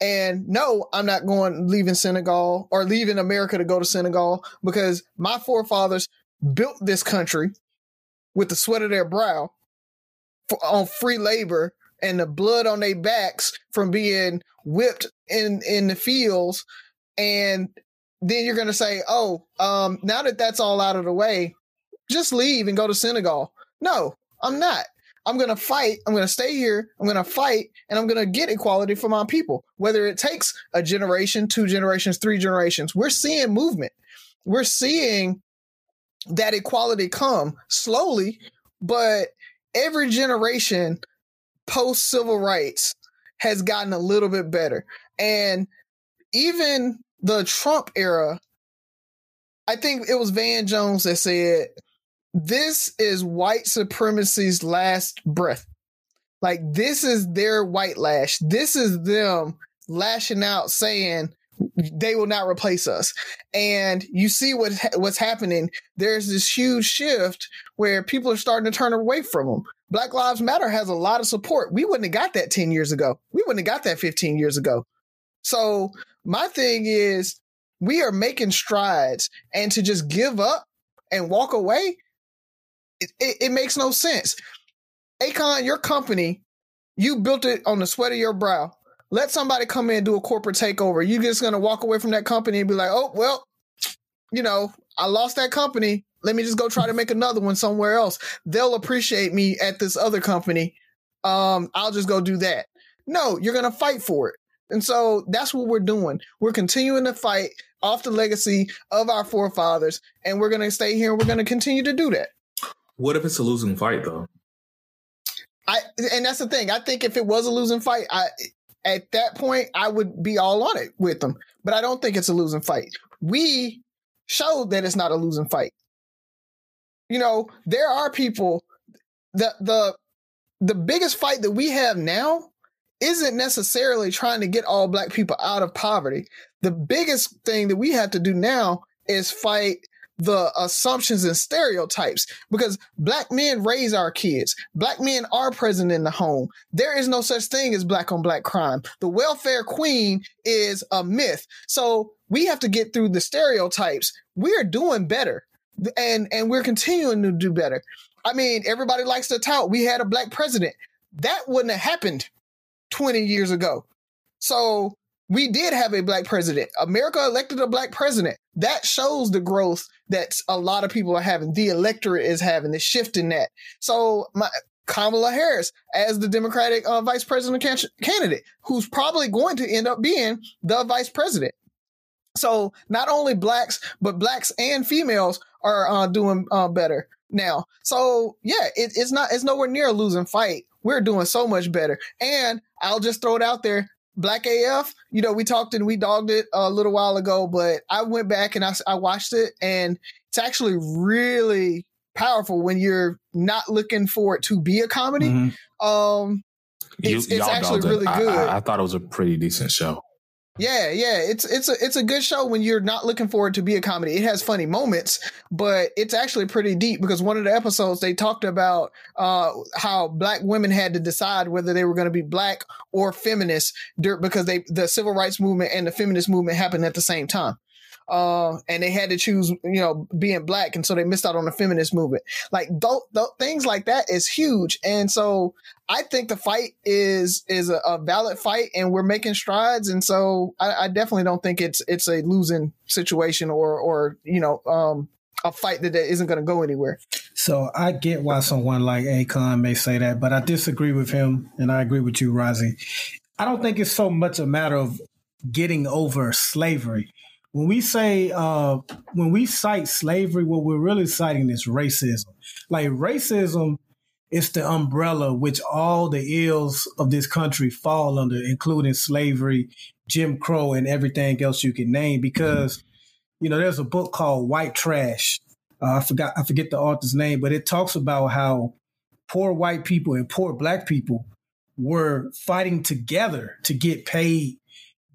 And no, I'm not going leaving Senegal or leaving America to go to Senegal because my forefathers built this country with the sweat of their brow for, on free labor and the blood on their backs from being whipped in in the fields and then you're going to say oh um now that that's all out of the way just leave and go to Senegal no I'm not I'm going to fight I'm going to stay here I'm going to fight and I'm going to get equality for my people whether it takes a generation two generations three generations we're seeing movement we're seeing that equality come slowly, but every generation post civil rights has gotten a little bit better. And even the Trump era, I think it was Van Jones that said, This is white supremacy's last breath. Like, this is their white lash. This is them lashing out saying, they will not replace us. And you see what what's happening. There's this huge shift where people are starting to turn away from them. Black Lives Matter has a lot of support. We wouldn't have got that 10 years ago. We wouldn't have got that 15 years ago. So my thing is we are making strides and to just give up and walk away, it, it, it makes no sense. Akon, your company, you built it on the sweat of your brow let somebody come in and do a corporate takeover. You just gonna walk away from that company and be like, oh well, you know, I lost that company. Let me just go try to make another one somewhere else. They'll appreciate me at this other company. Um, I'll just go do that. No, you're gonna fight for it. And so that's what we're doing. We're continuing to fight off the legacy of our forefathers, and we're gonna stay here and we're gonna continue to do that. What if it's a losing fight though? I and that's the thing. I think if it was a losing fight, I at that point, I would be all on it with them. But I don't think it's a losing fight. We showed that it's not a losing fight. You know, there are people the the the biggest fight that we have now isn't necessarily trying to get all black people out of poverty. The biggest thing that we have to do now is fight the assumptions and stereotypes because black men raise our kids. Black men are present in the home. There is no such thing as black on black crime. The welfare queen is a myth. So we have to get through the stereotypes. We are doing better and, and we're continuing to do better. I mean, everybody likes to tout. We had a black president. That wouldn't have happened 20 years ago. So we did have a black president. America elected a black president. That shows the growth that a lot of people are having. The electorate is having the shift in that. So my Kamala Harris as the Democratic uh, vice president can- candidate, who's probably going to end up being the vice president. So not only blacks, but blacks and females are uh, doing uh, better now. So yeah, it, it's not it's nowhere near a losing fight. We're doing so much better. And I'll just throw it out there. Black AF, you know, we talked and we dogged it a little while ago, but I went back and I, I watched it and it's actually really powerful when you're not looking for it to be a comedy. Mm-hmm. Um, it's, you, it's actually really good. I, I, thought it was a pretty decent show. Yeah, yeah, it's it's a it's a good show when you're not looking for it to be a comedy. It has funny moments, but it's actually pretty deep because one of the episodes they talked about uh, how black women had to decide whether they were going to be black or feminist because they the civil rights movement and the feminist movement happened at the same time uh, and they had to choose, you know, being black, and so they missed out on the feminist movement. Like th- th- things like that is huge, and so I think the fight is is a, a valid fight, and we're making strides, and so I, I, definitely don't think it's it's a losing situation or or you know um, a fight that isn't going to go anywhere. So I get why someone like Akon may say that, but I disagree with him, and I agree with you, Rozzy. I don't think it's so much a matter of getting over slavery when we say uh, when we cite slavery, what we're really citing is racism. Like racism is the umbrella which all the ills of this country fall under, including slavery, Jim Crow, and everything else you can name. Because you know, there's a book called White Trash. Uh, I forgot I forget the author's name, but it talks about how poor white people and poor black people were fighting together to get paid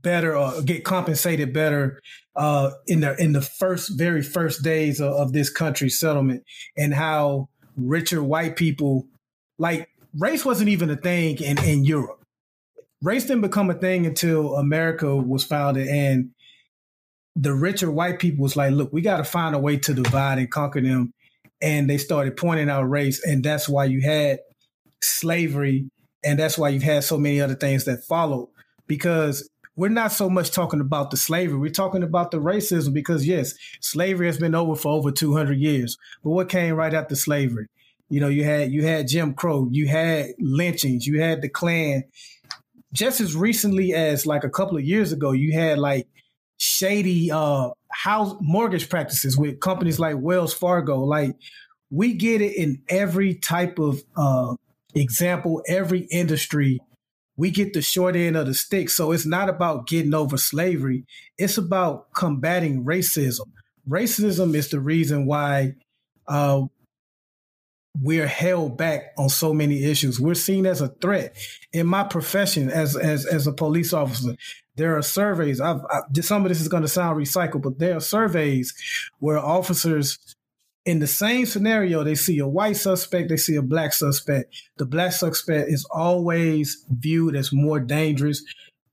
better or get compensated better uh, in the in the first very first days of, of this country's settlement, and how richer white people like race wasn't even a thing in in Europe. Race didn't become a thing until America was founded, and the richer white people was like, "Look, we got to find a way to divide and conquer them," and they started pointing out race, and that's why you had slavery, and that's why you've had so many other things that followed because we're not so much talking about the slavery. We're talking about the racism because yes, slavery has been over for over 200 years. But what came right after slavery? You know, you had you had Jim Crow, you had lynchings, you had the Klan. Just as recently as like a couple of years ago, you had like shady uh house mortgage practices with companies like Wells Fargo. Like we get it in every type of uh example, every industry we get the short end of the stick. So it's not about getting over slavery. It's about combating racism. Racism is the reason why uh, we're held back on so many issues. We're seen as a threat. In my profession as as as a police officer, there are surveys. I've, I, some of this is going to sound recycled, but there are surveys where officers in the same scenario, they see a white suspect, they see a black suspect. The black suspect is always viewed as more dangerous,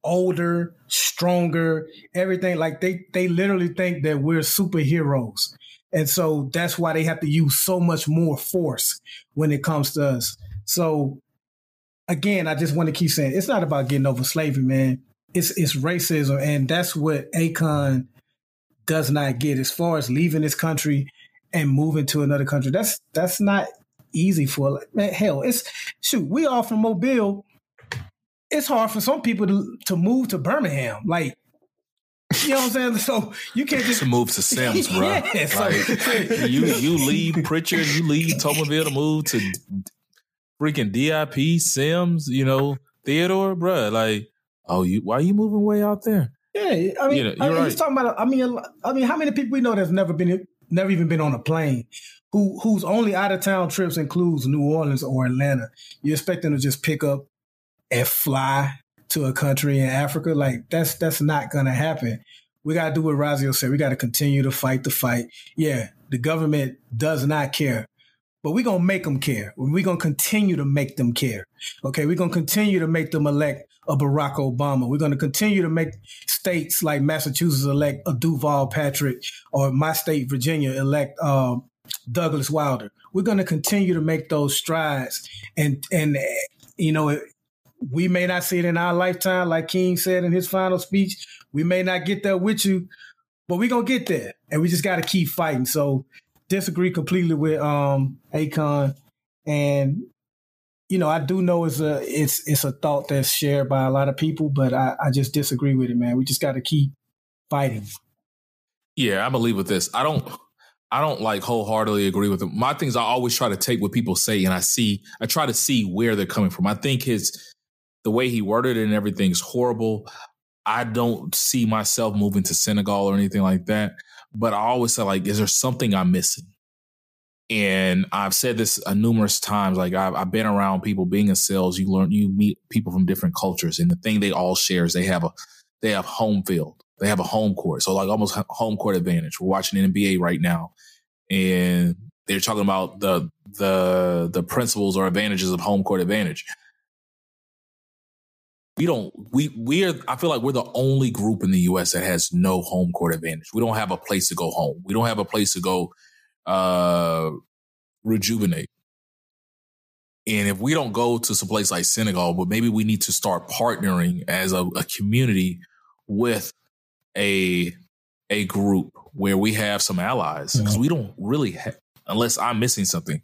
older, stronger, everything. Like they they literally think that we're superheroes. And so that's why they have to use so much more force when it comes to us. So again, I just want to keep saying it's not about getting over slavery, man. It's it's racism, and that's what Akon does not get as far as leaving this country and moving to another country. That's that's not easy for man, hell. It's shoot, we all from Mobile. It's hard for some people to to move to Birmingham. Like you know what I'm saying? So you can't just to move to Semmes, bro. yeah, so, like, you you leave Prichard, you leave Toberville to move to freaking DIP Semmes, you know, Theodore, bro. Like, oh, you why are you moving way out there? Yeah, I mean, you know, I mean right. he's talking about. I mean, I mean, how many people we know that's never been never even been on a plane, who whose only out of town trips includes New Orleans or Atlanta. You expect them to just pick up and fly to a country in Africa? Like that's that's not gonna happen. We gotta do what Rozzy said. We gotta continue to fight the fight. Yeah, the government does not care, but we're gonna make them care. We're gonna continue to make them care. Okay, we're gonna continue to make them elect a Barack Obama. We're gonna continue to make states like Massachusetts elect a Deval Patrick, or my state Virginia elect uh, Douglas Wilder. We're gonna continue to make those strides, and and you know we may not see it in our lifetime, like King said in his final speech. We may not get there with you, but we're gonna get there, and we just got to keep fighting. So, disagree completely with um Akon, and you know I do know it's a it's it's a thought that's shared by a lot of people, but I, I just disagree with it, man. We just got to keep fighting. Yeah, I believe with this. I don't. I don't like wholeheartedly agree with them. My things I always try to take what people say and I see I try to see where they're coming from. I think his the way he worded it and everything's horrible. I don't see myself moving to Senegal or anything like that. But I always say, like, is there something I'm missing? And I've said this uh, numerous times. Like I've, I've, been around people being in sales. You learn, you meet people from different cultures, and the thing they all share is they have a, they have home field. They have a home court. So like almost home court advantage. We're watching NBA right now, and they're talking about the the the principles or advantages of home court advantage we don't we we're I feel like we're the only group in the US that has no home court advantage. We don't have a place to go home. We don't have a place to go uh rejuvenate. And if we don't go to some place like Senegal, but maybe we need to start partnering as a, a community with a a group where we have some allies because mm-hmm. we don't really have, unless I'm missing something,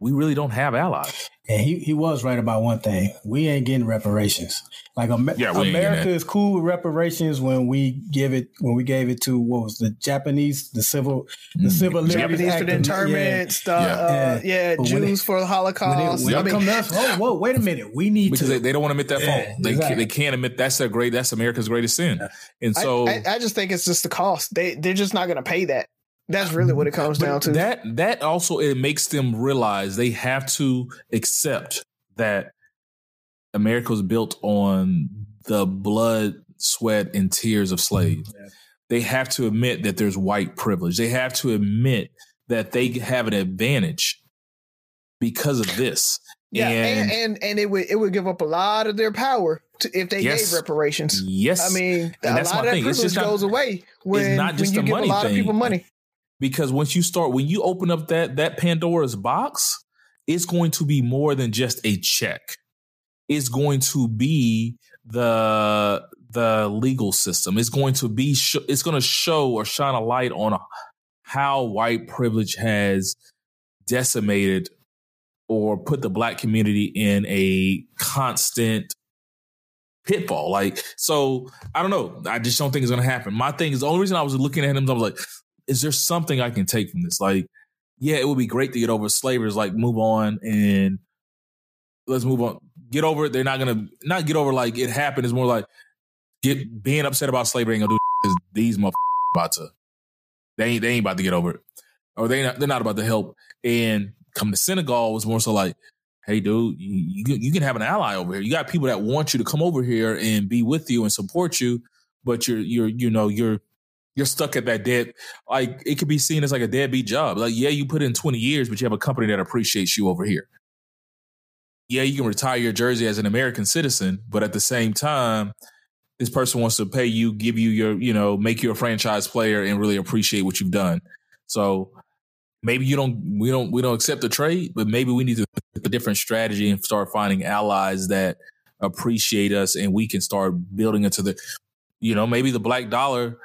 we really don't have allies. And he, he was right about one thing. We ain't getting reparations. Like Amer- Yeah, America getting it. is cool with reparations when we give it when we gave it to what was the Japanese, the civil the Mm. civil liberties Japanese for the of- internments, the Yeah. uh, yeah, But Jews it- for the When it, Holocaust. when I it mean, come to us, whoa, whoa, wait a minute. We need Because to they, they don't want to admit that Yeah, fault. They exactly. can't, they can't admit that's their great. That's America's greatest sin. And I- so I, I just think it's just the cost. They they're just not going to pay that. That's really what it comes But down to. That that also it makes them realize they have to accept that America was built on the blood, sweat, and tears of slaves. They have to admit that there's white privilege. They have to admit that they have an advantage because of this. yeah, and, and, and and it would it would give up a lot of their power to, if they Yes. gave reparations. yes, I mean, a lot of that thing. Privilege not- goes away when, not just when you give a lot thing. of people money. Because once you start when you open up that that pandora's box it's going to be more than just a check. It's going to be the the legal system. It's going to be sh- it's going to show or shine a light on how white privilege has decimated or put the black community in a constant pitfall. Like so i don't know. I just don't think it's going to happen. My thing is the only reason i was looking at him i was like is there something I can take from this? Like, yeah, it would be great to get over slavery. It's like move on and let's move on. Get over it. They're not gonna not get over like it happened. It's more like get being upset about slavery ain't gonna do these motherfuckers about to they ain't they ain't about to get over it. Or they not they're not about to help. And come to Senegal was more so like, hey dude, you, you you can have an ally over here. You got people that want you to come over here and be with you and support you, but you're you're you know you're you're stuck at that dead like it could be seen as like a deadbeat job. Like, yeah, you put in 20 years, but you have a company that appreciates you over here. Yeah, you can retire your jersey as an American citizen, but at the same time, this person wants to pay you, give you your, you know, make you a franchise player and really appreciate what you've done. So maybe you don't we don't we don't accept the trade, but maybe we need to a different strategy and start finding allies that appreciate us and we can start building into the you know, maybe the black dollar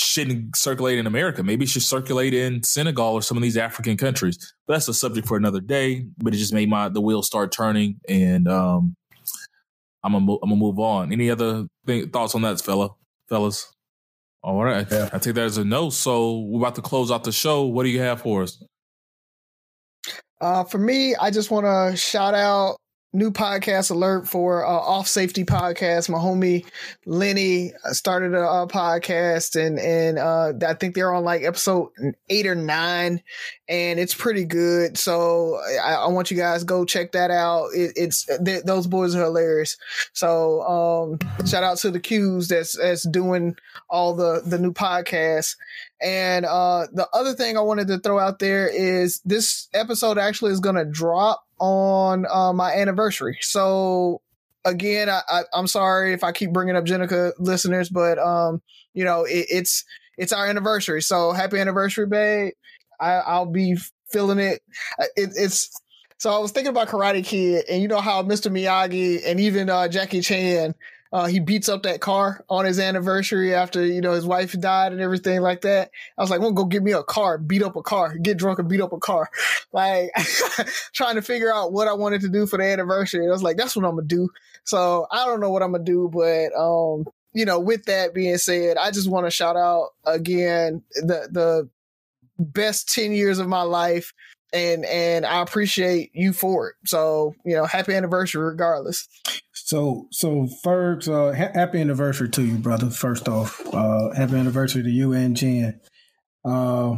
shouldn't circulate in America. Maybe it should circulate in Senegal or some of these African countries. But that's a subject for another day. But it just made my the wheels start turning, and um, I'm gonna I'm gonna move on. Any other thing, thoughts on that, fella, fellas? All right, Yeah. I take that as a no. So we're about to close out the show. What do you have for us? Uh, for me, I just want to shout out new podcast alert for uh, off safety podcast. My homie Lenny uh, started a, uh podcast, and and uh, I think they're on like episode eight or nine, and it's pretty good. So I, I want you guys go check that out. It, it's th- those boys are hilarious. So um, shout out to the Qs that's that's doing all the the new podcasts. And uh, the other thing I wanted to throw out there is this episode actually is going to drop on uh, my anniversary. So again, I, I, I'm sorry if I keep bringing up Jenica listeners, but um, you know it, it's it's our anniversary. So happy anniversary, babe! I, I'll be feeling it. Uh, it. It's so I was thinking about Karate Kid, and you know how Mr. Miyagi and even uh, Jackie Chan uh, he beats up that car on his anniversary after you know his wife died and everything like that. I was like, "Well, go get me a car, beat up a car, get drunk and beat up a car." Like trying to figure out what I wanted to do for the anniversary. I was like, "That's what I'm gonna do." So I don't know what I'm gonna do, but um, you know, with that being said, I just want to shout out again the the best ten years of my life. And and I appreciate you for it. So you know, happy anniversary, regardless. So, so Fergs, uh, ha- happy anniversary to you, brother. First off, uh, happy anniversary to you and Jen. Uh,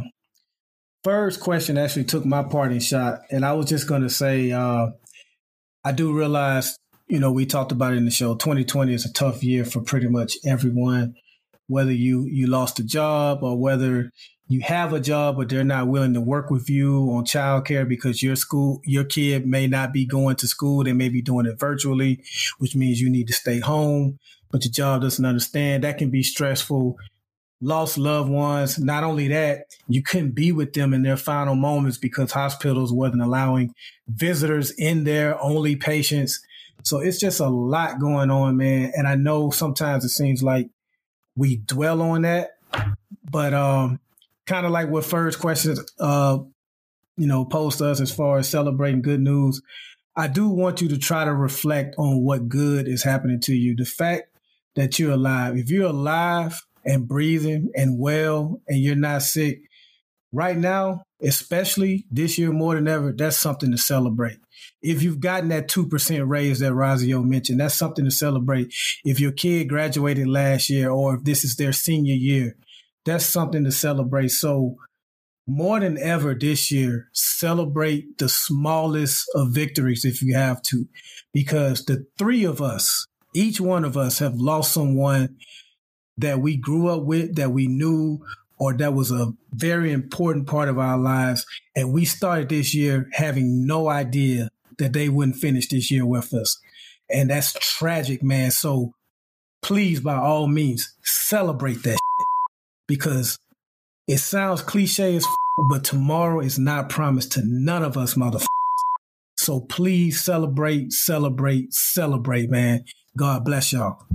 question actually took my parting shot, and I was just going to say, uh, I do realize, you know, we talked about it in the show. 2020 is a tough year for pretty much everyone, whether you you lost a job or whether you have a job but they're not willing to work with you on childcare because your school your kid may not be going to school. They may be doing it virtually which means you need to stay home. But your job doesn't understand. That can be stressful. Lost loved ones. Not only that you couldn't be with them in their final moments because hospitals wasn't allowing visitors in there only patients. So it's just a lot going on man. And i know sometimes it seems like we dwell on that but um kind of like what first question uh you know, post us as far as celebrating good news. I do want you to try to reflect on what good is happening to you. The fact that you're alive. If you're alive and breathing and well and you're not sick, right now, especially this year more than ever, that's something to celebrate. If you've gotten that 2% raise that Rozzy mentioned, that's something to celebrate. If your kid graduated last year or if this is their senior year, that's something to celebrate. So, more than ever this year, celebrate the smallest of victories if you have to, because the three of us, each one of us have lost someone that we grew up with, that we knew, or that was a very important part of our lives. And we started this year having no idea that they wouldn't finish this year with us. And that's tragic, man. So please, by all means, celebrate that because it sounds cliche as f- but tomorrow is not promised to none of us, motherfuckers. So please celebrate, celebrate, celebrate, man. God bless y'all.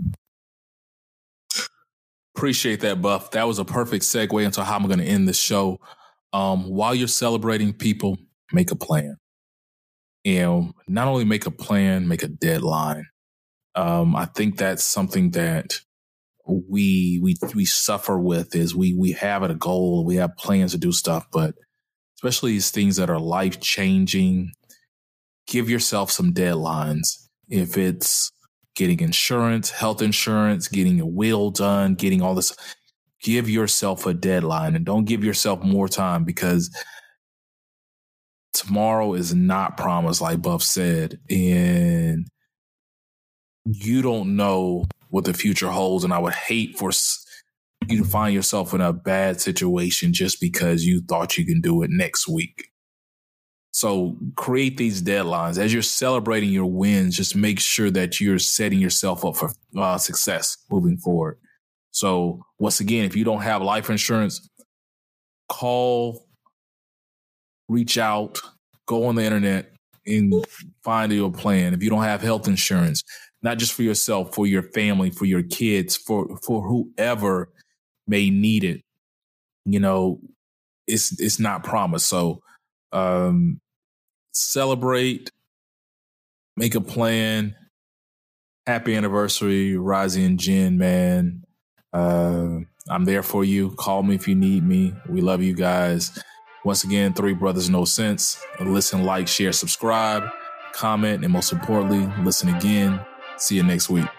Appreciate that, Buff. That was a perfect segue into how I'm going to end the show. Um, while you're celebrating people, make a plan. And not only make a plan, make a deadline. Um, I think that's something that we we we suffer with is we we have a goal, we have plans to do stuff, but especially these things that are life changing, give yourself some deadlines. If it's getting insurance, health insurance, getting a will done, getting all this. Give yourself a deadline and don't give yourself more time because tomorrow is not promised, like Buff said. And you don't know what the future holds. And I would hate for you to find yourself in a bad situation just because you thought you can do it next week. So create these deadlines as you're celebrating your wins. Just make sure that you're setting yourself up for uh, success moving forward. So once again, if you don't have life insurance, call, reach out, go on the internet and find your plan. If you don't have health insurance, not just for yourself, for your family, for your kids, for for whoever may need it, you know, it's it's not promised. So um celebrate, make a plan. Happy anniversary, Rozzy and Jen, man. Uh, I'm there for you. Call me if you need me. We love you guys. Once again, Three Brothers No Sense. Listen, like, share, subscribe, comment, and most importantly, listen again. See you next week.